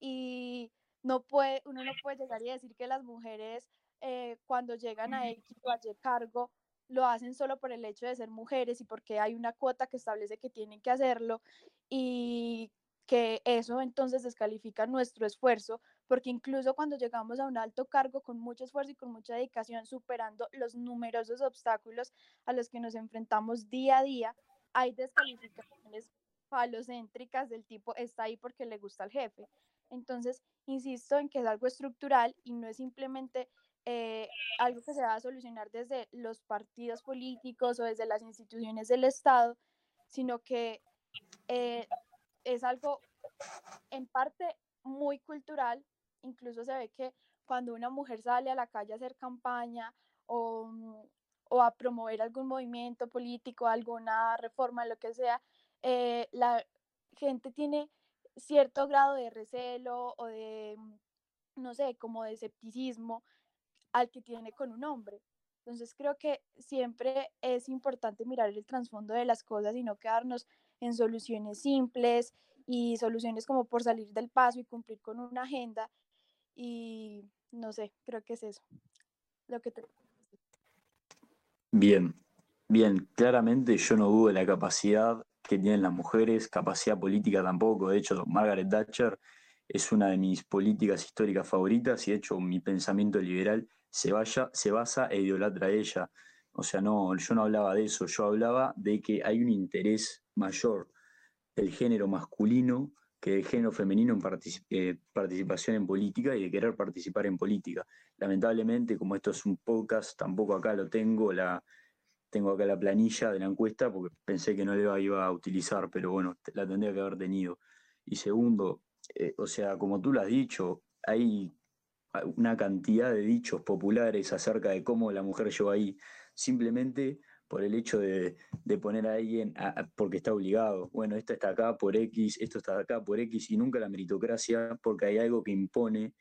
Y no puede, uno no puede llegar y decir que las mujeres eh, cuando llegan a X o a Y cargo lo hacen solo por el hecho de ser mujeres y porque hay una cuota que establece que tienen que hacerlo y que eso entonces descalifica nuestro esfuerzo, porque incluso cuando llegamos a un alto cargo con mucho esfuerzo y con mucha dedicación, superando los numerosos obstáculos a los que nos enfrentamos día a día, hay descalificaciones falocéntricas del tipo está ahí porque le gusta al jefe. Entonces, insisto en que es algo estructural y no es simplemente eh, algo que se va a solucionar desde los partidos políticos o desde las instituciones del Estado, sino que eh, es algo en parte muy cultural. Incluso se ve que cuando una mujer sale a la calle a hacer campaña o, o a promover algún movimiento político, alguna reforma, lo que sea, eh, la gente tiene cierto grado de recelo o de, no sé, como de escepticismo al que tiene con un hombre. Entonces creo que siempre es importante mirar el trasfondo de las cosas y no quedarnos en soluciones simples y soluciones como por salir del paso y cumplir con una agenda. Y no sé, creo que es eso. Lo que Bien, bien, claramente yo no dudo de la capacidad que tienen las mujeres, capacidad política tampoco. De hecho, Margaret Thatcher es una de mis políticas históricas favoritas y de hecho mi pensamiento liberal se, vaya, se basa e idolatra a ella. O sea, no, yo no hablaba de eso, yo hablaba de que hay un interés mayor del género masculino que del género femenino en eh, participación en política y de querer participar en política. Lamentablemente, como esto es un podcast, tampoco acá lo tengo, la, tengo acá la planilla de la encuesta porque pensé que no la iba a utilizar, pero bueno, la tendría que haber tenido. Y segundo, eh, o sea, como tú lo has dicho, hay una cantidad de dichos populares acerca de cómo la mujer llegó ahí, simplemente por el hecho de, poner a alguien porque está obligado. Bueno, esto está acá por X, esto está acá por X, y nunca la meritocracia porque hay algo que impone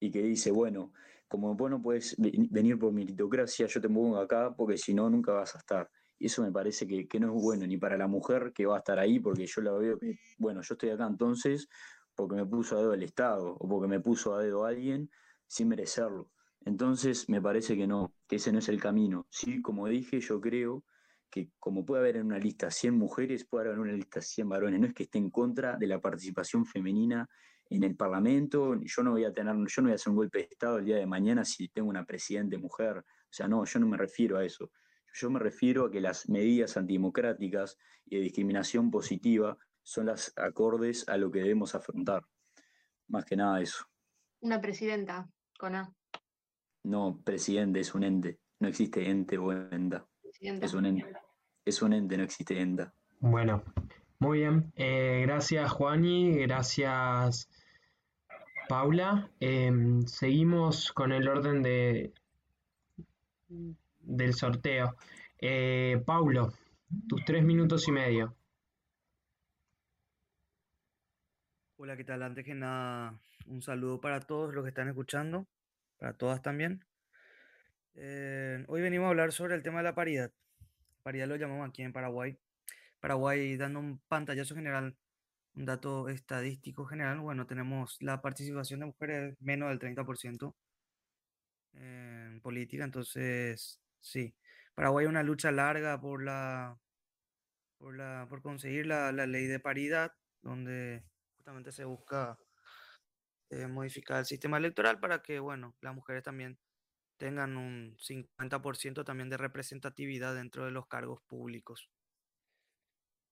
y que dice, bueno, como vos no puedes venir por meritocracia, yo te pongo acá porque si no, nunca vas a estar. Y eso me parece que, no es bueno ni para la mujer que va a estar ahí, porque yo la veo que, bueno, yo estoy acá entonces porque me puso a dedo el Estado o porque me puso a dedo alguien sin merecerlo. Entonces me parece que no, que ese no es el camino. Sí, como dije, yo creo que como puede haber en una lista 100 mujeres, puede haber en una lista 100 varones. No es que esté en contra de la participación femenina en el Parlamento, yo no voy a tener, yo no voy a hacer un golpe de Estado el día de mañana si tengo una presidente mujer. O sea, no, yo no me refiero a eso. Yo me refiero a que las medidas antidemocráticas y de discriminación positiva son las acordes a lo que debemos afrontar. Más que nada eso. Una presidenta, con. No, presidente es un ente. No existe ente o enda. Es un ente. Es un ente, no existe enda. Bueno, muy bien. Eh, gracias, Juani. Gracias, Paula. Em, seguimos con el orden de, del sorteo. Eh, Paulo, tus tres minutos y medio. Hola, ¿qué tal? Antes que nada, un saludo para todos los que están escuchando, para todas también. Eh, hoy venimos a hablar sobre el tema de la paridad. Paridad lo llamamos aquí en Paraguay. Paraguay, dando un pantallazo general, un dato estadístico general, bueno, tenemos la participación de mujeres menos del 30% en política, entonces, sí. Paraguay una lucha larga por la, por la, por conseguir la, la ley de paridad, donde se busca eh, modificar el sistema electoral para que, bueno, las mujeres también tengan un 50% también de representatividad dentro de los cargos públicos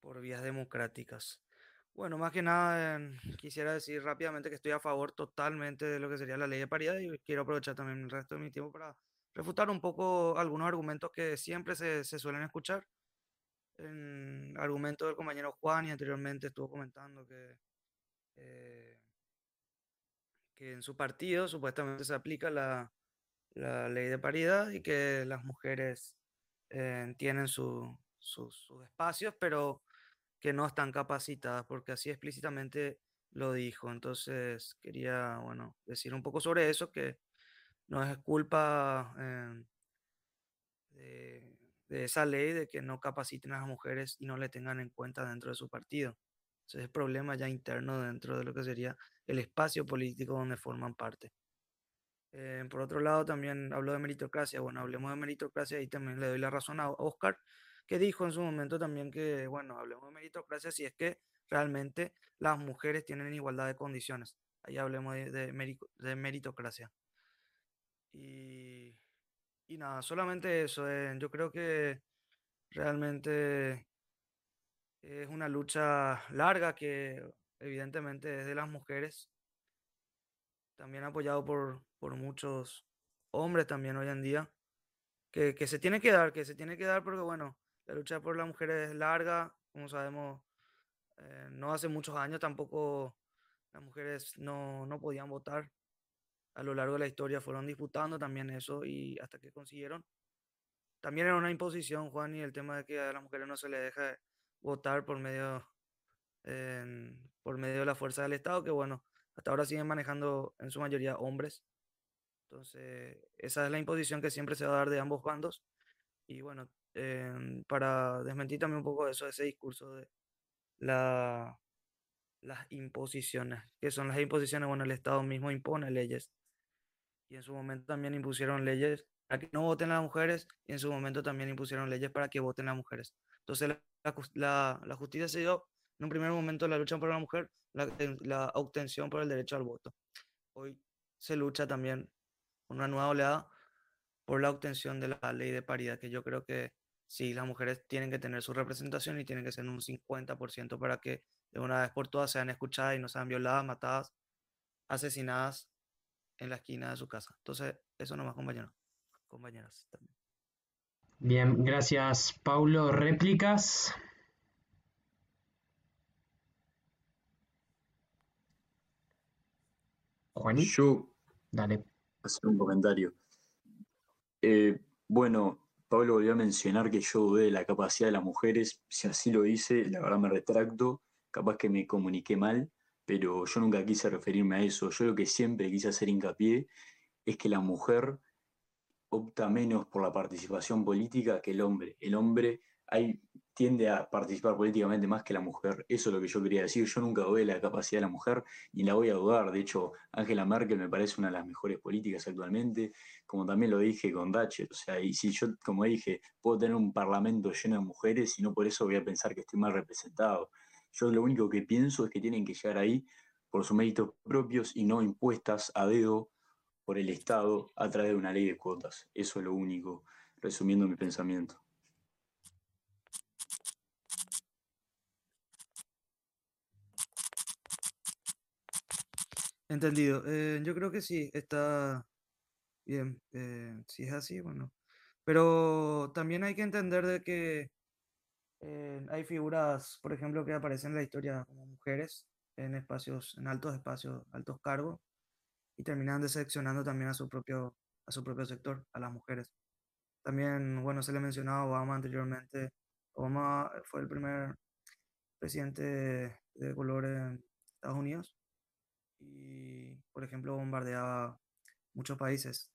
por vías democráticas. Bueno, más que nada quisiera decir rápidamente que estoy a favor totalmente de lo que sería la ley de paridad y quiero aprovechar también el resto de mi tiempo para refutar un poco algunos argumentos que siempre se, se suelen escuchar. En argumento del compañero Juan y anteriormente estuvo comentando que eh, en su partido supuestamente se aplica la, ley de paridad y que las mujeres eh, tienen sus espacios, pero que no están capacitadas, porque así explícitamente lo dijo. Entonces quería, bueno, decir un poco sobre eso, que no es culpa eh, de, de, esa ley de que no capaciten a las mujeres y no le tengan en cuenta dentro de su partido. Ese es problema ya interno dentro de lo que sería el espacio político donde forman parte. Eh, por otro lado, también habló de meritocracia. Bueno, hablemos de meritocracia y también le doy la razón a Oscar, que dijo en su momento también que, bueno, hablemos de meritocracia si es que realmente las mujeres tienen igualdad de condiciones. Ahí hablemos de, meritocracia. Y, y, nada, solamente eso. Eh, yo creo que realmente es una lucha larga que evidentemente es de las mujeres, también apoyado por, por muchos hombres también hoy en día, que, que, se tiene que dar, que se tiene que dar porque bueno, la lucha por las mujeres es larga, como sabemos, eh, no hace muchos años tampoco las mujeres no, no podían votar, a lo largo de la historia fueron disputando también eso y hasta que consiguieron. También era una imposición, Juan, y el tema de que a las mujeres no se les deja votar por medio, por medio de la fuerza del Estado, que bueno, hasta ahora siguen manejando en su mayoría hombres. Entonces, esa es la imposición que siempre se va a dar de ambos bandos. Y bueno, em, para desmentir también un poco eso, ese discurso de la, las imposiciones. que son las imposiciones? Bueno, el Estado mismo impone leyes. Y en su momento también impusieron leyes para que no voten las mujeres y en su momento también impusieron leyes para que voten las mujeres. Entonces la, la, la justicia se dio en un primer momento la lucha por la mujer, la, la, obtención por el derecho al voto. Hoy se lucha también una nueva oleada por la obtención de la ley de paridad, que yo creo que sí, las mujeres tienen que tener su representación y tienen que ser un 50% para que de una vez por todas sean escuchadas y no sean violadas, matadas, asesinadas en la esquina de su casa. Entonces, eso nomás, compañeros, compañeras también. Bien, gracias, Paulo. ¿Réplicas? Yo, dale. Hacer un comentario. Eh, bueno, Pablo volvió a mencionar que yo dudé de la capacidad de las mujeres. Si así lo hice, la verdad me retracto. Capaz que me comuniqué mal, pero yo nunca quise referirme a eso. Yo lo que siempre quise hacer hincapié es que la mujer opta menos por la participación política que el hombre. El hombre hay, tiende a participar políticamente más que la mujer. Eso es lo que yo quería decir. Yo nunca dudé la capacidad de la mujer ni la voy a dudar. De hecho, Angela Merkel me parece una de las mejores políticas actualmente, como también lo dije con Thatcher. O sea, y si yo, como dije, puedo tener un parlamento lleno de mujeres y no por eso voy a pensar que estoy mal representado. Yo lo único que pienso es que tienen que llegar ahí por sus méritos propios y no impuestas a dedo por el Estado a través de una ley de cuotas. Eso es lo único, resumiendo mi pensamiento. Entendido. Eh, yo creo que sí, está bien. Eh, si es así, bueno. Pero también hay que entender de que eh, hay figuras, por ejemplo, que aparecen en la historia como mujeres en espacios, en altos espacios, altos cargos, y terminan decepcionando también a su propio, a su propio sector, a las mujeres. También, bueno, se le mencionaba a Obama anteriormente. Obama fue el primer presidente de color en Estados Unidos y, por ejemplo, bombardeaba muchos países,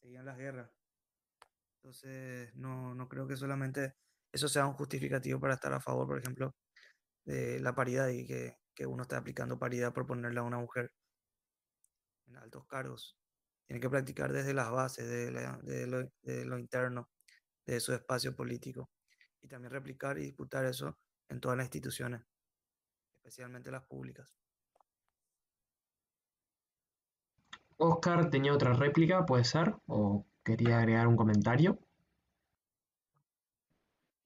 seguían las guerras. Entonces, no, no creo que solamente eso sea un justificativo para estar a favor, por ejemplo, de la paridad y que, que uno esté aplicando paridad por ponerle a una mujer en altos cargos. Tiene que practicar desde las bases, de, de, lo, de, lo, interno, de su espacio político. Y también replicar y disputar eso en todas las instituciones, especialmente las públicas. Oscar tenía otra réplica, puede ser, o quería agregar un comentario.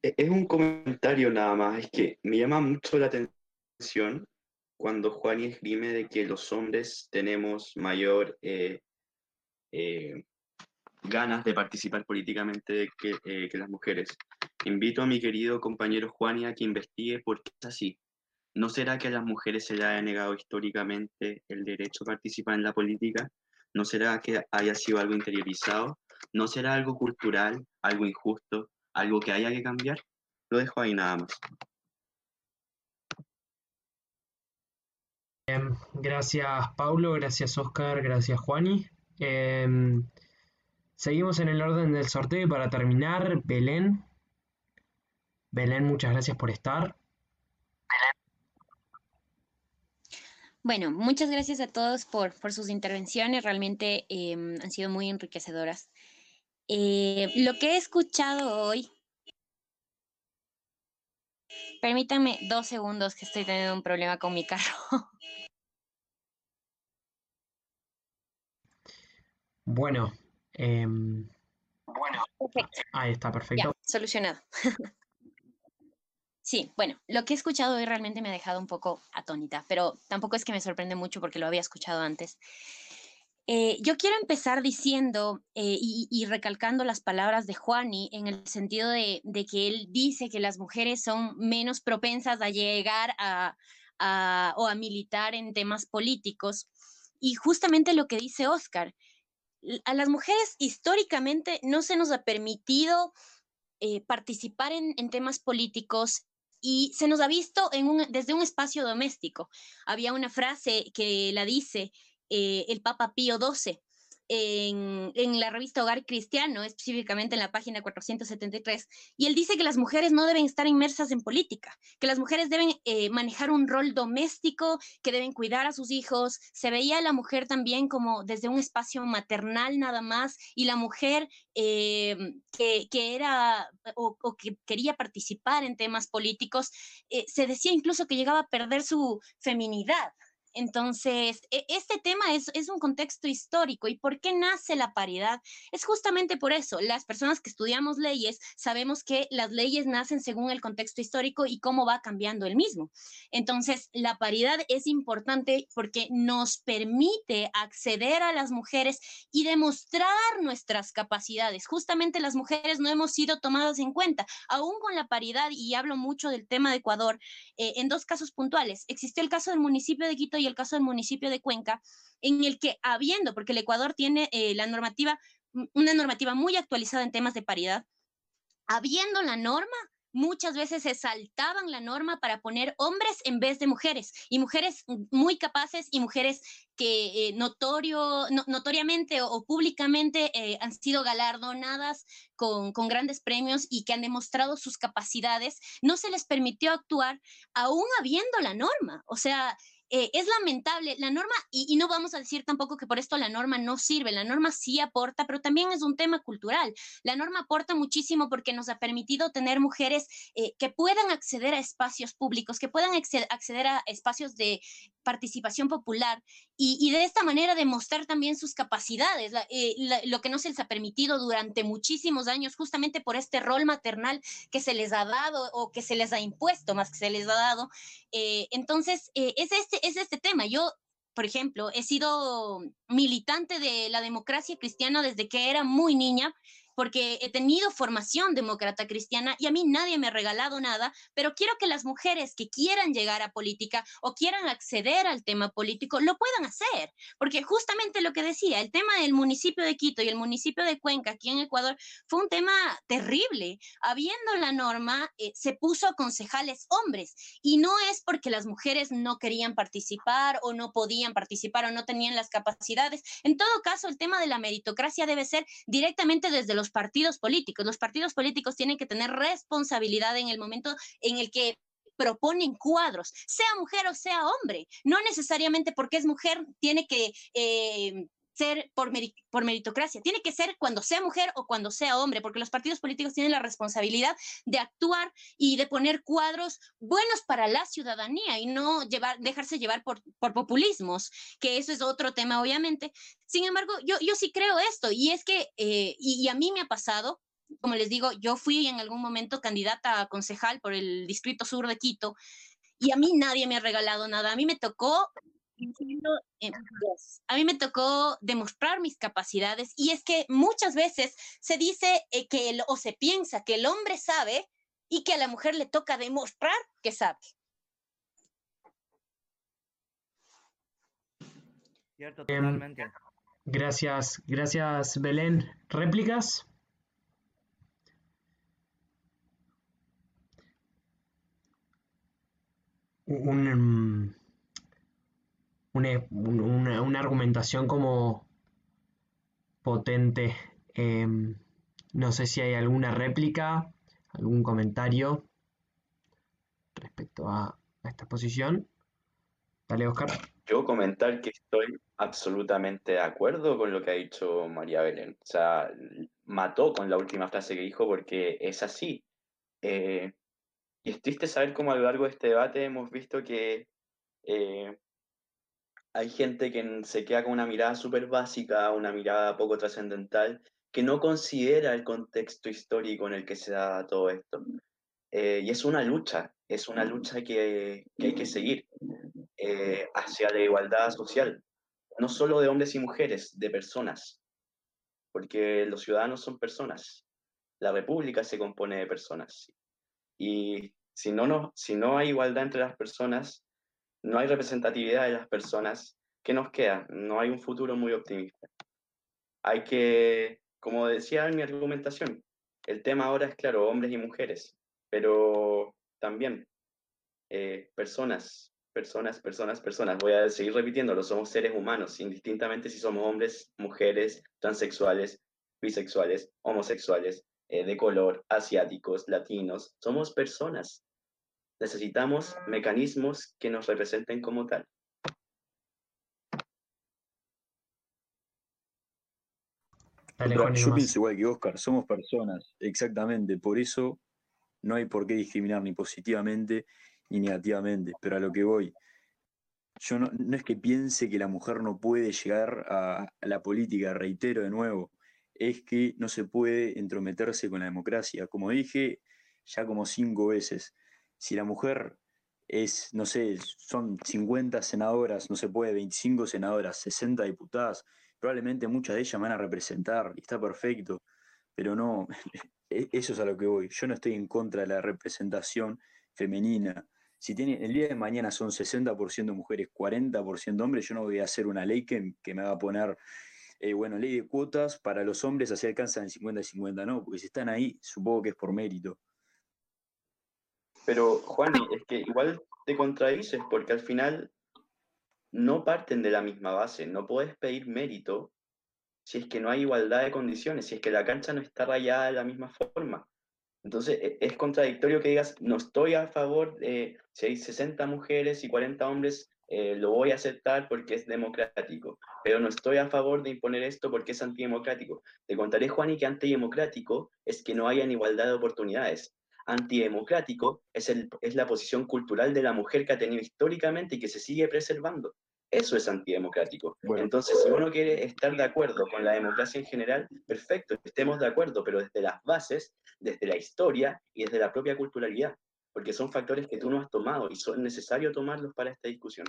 E-, es un comentario nada más, es que me llama mucho la atención cuando Juan esgrime de que los hombres tenemos mayor eh, eh, ganas de participar políticamente que, eh, que, las mujeres. Invito a mi querido compañero Juan a que investigue por qué es así. ¿No será que a las mujeres se les haya negado históricamente el derecho a participar en la política? ¿No será que haya sido algo interiorizado? ¿No será algo cultural, algo injusto, algo que haya que cambiar? Lo dejo ahí nada más. Bien, gracias Paulo, gracias Oscar, gracias Juani. Em, seguimos en el orden del sorteo y para terminar, Belén. Belén, muchas gracias por estar. Bueno, muchas gracias a todos por, sus intervenciones, realmente em, han sido muy enriquecedoras. Eh, lo que he escuchado hoy, permítanme dos segundos que estoy teniendo un problema con mi carro. Bueno, em, bueno, ahí está, perfecto. solucionado. Sí, bueno, lo que he escuchado hoy realmente me ha dejado un poco atónita, pero tampoco es que me sorprende mucho porque lo había escuchado antes. Eh, yo quiero empezar diciendo eh, y, recalcando las palabras de Juani en el sentido de, que él dice que las mujeres son menos propensas a llegar a, o a militar en temas políticos. Y justamente lo que dice Oscar, a las mujeres históricamente no se nos ha permitido eh, participar en, en, temas políticos y se nos ha visto desde un espacio doméstico. Había una frase que la dice eh, el Papa Pío XII, en, la revista Hogar Cristiano, específicamente en la página 473, y él dice que las mujeres no deben estar inmersas en política, que las mujeres deben eh, manejar un rol doméstico, que deben cuidar a sus hijos. Se veía a la mujer también como desde un espacio maternal nada más, y la mujer eh, que, era o, que quería participar en temas políticos, eh, se decía incluso que llegaba a perder su feminidad. Entonces, e, este tema es, un contexto histórico. ¿Y por qué nace la paridad? Es justamente por eso. Las personas que estudiamos leyes sabemos que las leyes nacen según el contexto histórico y cómo va cambiando el mismo. Entonces, la paridad es importante porque nos permite acceder a las mujeres y demostrar nuestras capacidades. Justamente las mujeres no hemos sido tomadas en cuenta, aún con la paridad, y hablo mucho del tema de Ecuador, eh, en dos casos puntuales. Existió el caso del municipio de Quito y el caso del municipio de Cuenca, en el que habiendo, porque el Ecuador tiene eh, la normativa, una normativa muy actualizada en temas de paridad, habiendo la norma, muchas veces se saltaban la norma para poner hombres en vez de mujeres, y mujeres muy capaces y mujeres que eh, notorio, notoriamente o, públicamente eh, han sido galardonadas con, con, grandes premios y que han demostrado sus capacidades, no se les permitió actuar aún habiendo la norma. O sea, eh, es lamentable. La norma, y, no vamos a decir tampoco que por esto la norma no sirve, la norma sí aporta, pero también es un tema cultural. La norma aporta muchísimo porque nos ha permitido tener mujeres eh, que puedan acceder a espacios públicos, que puedan acceder a espacios de participación popular y, de esta manera demostrar también sus capacidades, eh, lo que no se les ha permitido durante muchísimos años, justamente por este rol maternal que se les ha dado o que se les ha impuesto más que se les ha dado. Entonces, es este es este tema. Yo, por ejemplo, he sido militante de la democracia cristiana desde que era muy niña porque he tenido formación demócrata cristiana y a mí nadie me ha regalado nada, pero quiero que las mujeres que quieran llegar a política o quieran acceder al tema político lo puedan hacer, porque justamente lo que decía, el tema del municipio de Quito y el municipio de Cuenca aquí en Ecuador fue un tema terrible. Habiendo la norma, eh, se puso a concejales hombres y no es porque las mujeres no querían participar o no podían participar o no tenían las capacidades. En todo caso, el tema de la meritocracia debe ser directamente desde los partidos políticos. Los partidos políticos tienen que tener responsabilidad en el momento en el que proponen cuadros, sea mujer o sea hombre. No necesariamente porque es mujer tiene que eh, ser por, por meritocracia, tiene que ser cuando sea mujer o cuando sea hombre, porque los partidos políticos tienen la responsabilidad de actuar y de poner cuadros buenos para la ciudadanía y no llevar, dejarse llevar por, por populismos, que eso es otro tema, obviamente. Sin embargo, yo, yo sí creo esto, y es que, eh, y, y a mí me ha pasado, como les digo, yo fui en algún momento candidata a concejal por el Distrito Sur de Quito y a mí nadie me ha regalado nada. A mí me tocó a mí me tocó demostrar mis capacidades y es que muchas veces se dice eh, que o se piensa que el hombre sabe y que a la mujer le toca demostrar que sabe. Cierto, em, totalmente. gracias, gracias Belén. ¿Réplicas? Un, em, una, argumentación como potente. Em, no sé si hay alguna réplica, algún comentario respecto a, esta posición. Dale, Oscar. yo comentar que estoy absolutamente de acuerdo con lo que ha dicho María Belén. O sea, mató con la última frase que dijo porque es así. Eh, y es triste saber cómo a lo largo de este debate hemos visto que eh, hay gente que se queda con una mirada súper básica, una mirada poco trascendental, que no considera el contexto histórico en el que se da todo esto. Eh, y es una lucha, es una lucha que, hay que seguir eh, hacia la igualdad social, no solo de hombres y mujeres, de personas, porque los ciudadanos son personas, la república se compone de personas. Y si no, no, si no hay igualdad entre las personas, no hay representatividad de las personas, ¿qué nos queda? No hay un futuro muy optimista. Hay que, como decía en mi argumentación, el tema ahora es claro, hombres y mujeres, pero también eh, personas, personas, personas, personas. Voy a seguir repitiéndolo, somos seres humanos, indistintamente si somos hombres, mujeres, transexuales, bisexuales, homosexuales, eh, de color, asiáticos, latinos, somos personas necesitamos mecanismos que nos representen como tal. yo pienso igual que Oscar, somos personas, exactamente, por eso no hay por qué discriminar ni positivamente ni negativamente, pero a lo que voy, yo no, no es que piense que la mujer no puede llegar a, a la política, reitero de nuevo, es que no se puede entrometerse con la democracia. Como dije ya como cinco veces, si la mujer es, no sé, son 50 senadoras, no se puede, 25 senadoras, 60 diputadas, probablemente muchas de ellas van a representar y está perfecto, pero no, e-, eso es a lo que voy. Yo no estoy en contra de la representación femenina. Si tiene, el día de mañana son 60% mujeres, 40% hombres, yo no voy a hacer una ley que, me va a poner, eh, bueno, ley de cuotas para los hombres así alcanzan el 50 y 50, no, porque si están ahí, supongo que es por mérito. Pero, Juan, es que igual te contradices porque al final no parten de la misma base. No puedes pedir mérito si es que no hay igualdad de condiciones, si es que la cancha no está rayada de la misma forma. Entonces, e, es contradictorio que digas, no estoy a favor de si hay 60 mujeres y 40 hombres, eh, lo voy a aceptar porque es democrático, pero no estoy a favor de imponer esto porque es antidemocrático. Te contaré, Juan, y que antidemocrático es que no hayan igualdad de oportunidades antidemocrático es, el, es la posición cultural de la mujer que ha tenido históricamente y que se sigue preservando. Eso es antidemocrático. Entonces, si uno quiere estar de acuerdo con la democracia en general, perfecto, estemos de acuerdo, pero desde las bases, desde la historia y desde la propia culturalidad, porque son factores que tú no has tomado y son necesarios tomarlos para esta discusión.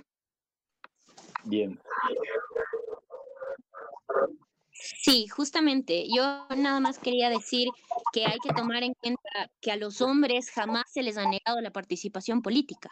Bien. Sí, justamente. Yo nada más quería decir que hay que tomar en cuenta que a los hombres jamás se les ha negado la participación política.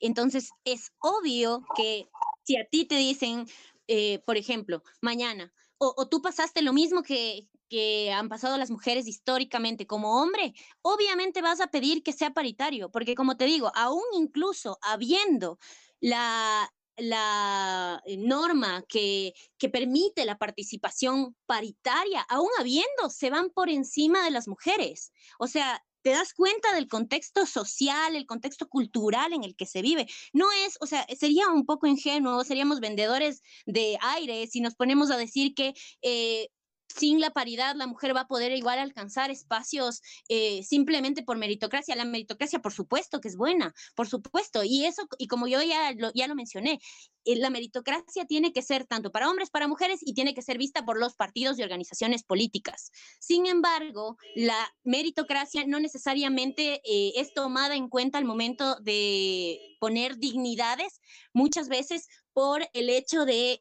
Entonces, es obvio que si a ti te dicen, eh, por ejemplo, mañana, o, tú pasaste lo mismo que, que han pasado las mujeres históricamente como hombre, obviamente vas a pedir que sea paritario, porque como te digo, aún incluso habiendo la, la eh, norma que, que, permite la participación paritaria, aún habiendo, se van por encima de las mujeres. O sea, te das cuenta del contexto social, el contexto cultural en el que se vive. No es, o sea, sería un poco ingenuo, seríamos vendedores de aire si nos ponemos a decir que eh, sin la paridad la mujer va a poder igual alcanzar espacios eh, simplemente por meritocracia. La meritocracia, por supuesto que es buena, por supuesto. Y eso, y como yo ya lo, ya lo mencioné, eh, la meritocracia tiene que ser tanto para hombres, para mujeres y tiene que ser vista por los partidos y organizaciones políticas. Sin embargo, la meritocracia no necesariamente eh, es tomada en cuenta al momento de poner dignidades, muchas veces por el hecho de,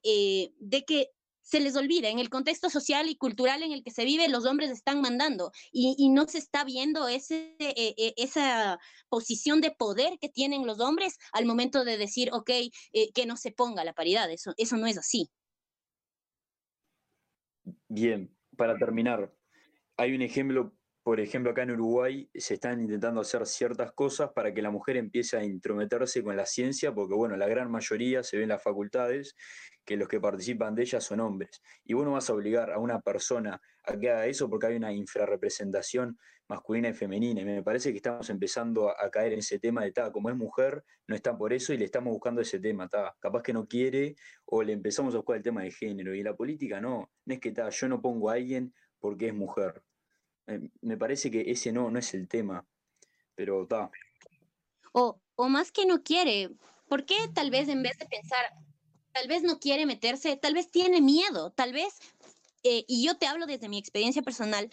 de que se les olvida, en el contexto social y cultural en el que se vive, los hombres están mandando y, no se está viendo ese, eh, eh, esa posición de poder que tienen los hombres al momento de decir, ok, eh, que no se ponga la paridad. Eso, eso no es así. Bien, para terminar, hay un ejemplo por ejemplo, acá en Uruguay se están intentando hacer ciertas cosas para que la mujer empiece a intrometerse con la ciencia, porque bueno, la gran mayoría se ve en las facultades que los que participan de ellas son hombres. Y vos no vas a obligar a una persona a que haga eso porque hay una infrarrepresentación masculina y femenina. Y me parece que estamos empezando a, caer en ese tema de, ta, como es mujer, no está por eso y le estamos buscando ese tema, ta, capaz que no quiere o le empezamos a buscar el tema de género. Y la política no, no es que yo no pongo a alguien porque es mujer eh, me parece que ese no, no es el tema, pero está. O, o más que no quiere, ¿por qué tal vez en vez de pensar, tal vez no quiere meterse, tal vez tiene miedo, tal vez, eh, y yo te hablo desde mi experiencia personal,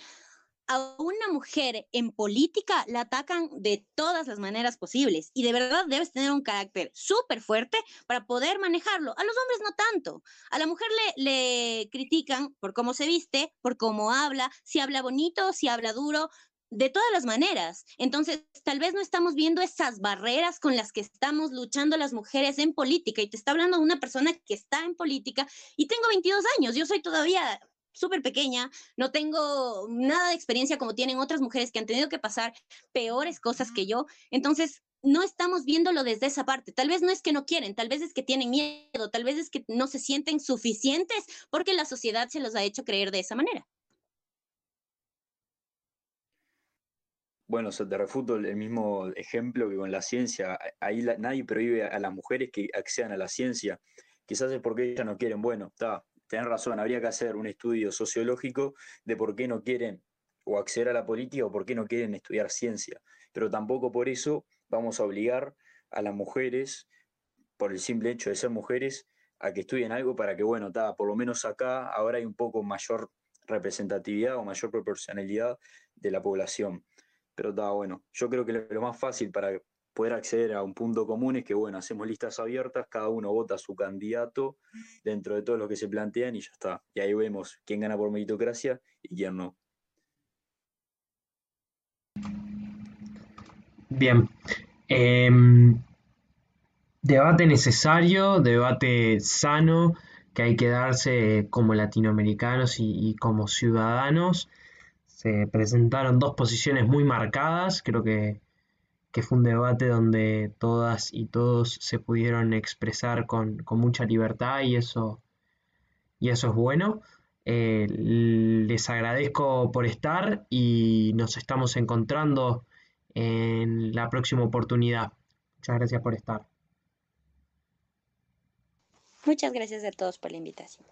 a una mujer en política la atacan de todas las maneras posibles y de verdad debes tener un carácter súper fuerte para poder manejarlo. A los hombres no tanto. A la mujer le, critican por cómo se viste, por cómo habla, si habla bonito, si habla duro, de todas las maneras. Entonces, tal vez no estamos viendo esas barreras con las que estamos luchando las mujeres en política. Y te está hablando una persona que está en política y tengo 22 años, yo soy todavía súper pequeña, no tengo nada de experiencia como tienen otras mujeres que han tenido que pasar peores cosas que yo. Entonces, no estamos viéndolo desde esa parte. Tal vez no es que no quieren, tal vez es que tienen miedo, tal vez es que no se sienten suficientes porque la sociedad se los ha hecho creer de esa manera. Bueno, se te refuto el mismo ejemplo que con la ciencia. Ahí nadie prohíbe a las mujeres que accedan a la ciencia. Quizás es porque ellas no quieren. Bueno, está, tenés razón, habría que hacer un estudio sociológico de por qué no quieren acceder a la política o por qué no quieren estudiar ciencia. Pero tampoco por eso vamos a obligar a las mujeres, por el simple hecho de ser mujeres, a que estudien algo para que, bueno, por lo menos acá ahora hay un poco mayor representatividad o mayor proporcionalidad de la población. Pero está bueno, yo creo que lo más fácil para poder acceder a un punto común es que, bueno, hacemos listas abiertas, cada uno vota a su candidato dentro de todos los que se plantean y ya está. Y ahí vemos quién gana por meritocracia y quién no. Bien. Em, debate necesario, debate sano que hay que darse como latinoamericanos y como ciudadanos. Se presentaron dos posiciones muy marcadas, creo que que fue un debate donde todas y todos se pudieron expresar con, mucha libertad y eso, y eso es bueno. Eh, les agradezco por estar y nos estamos encontrando en la próxima oportunidad. Muchas gracias por estar. Muchas gracias a todos por la invitación.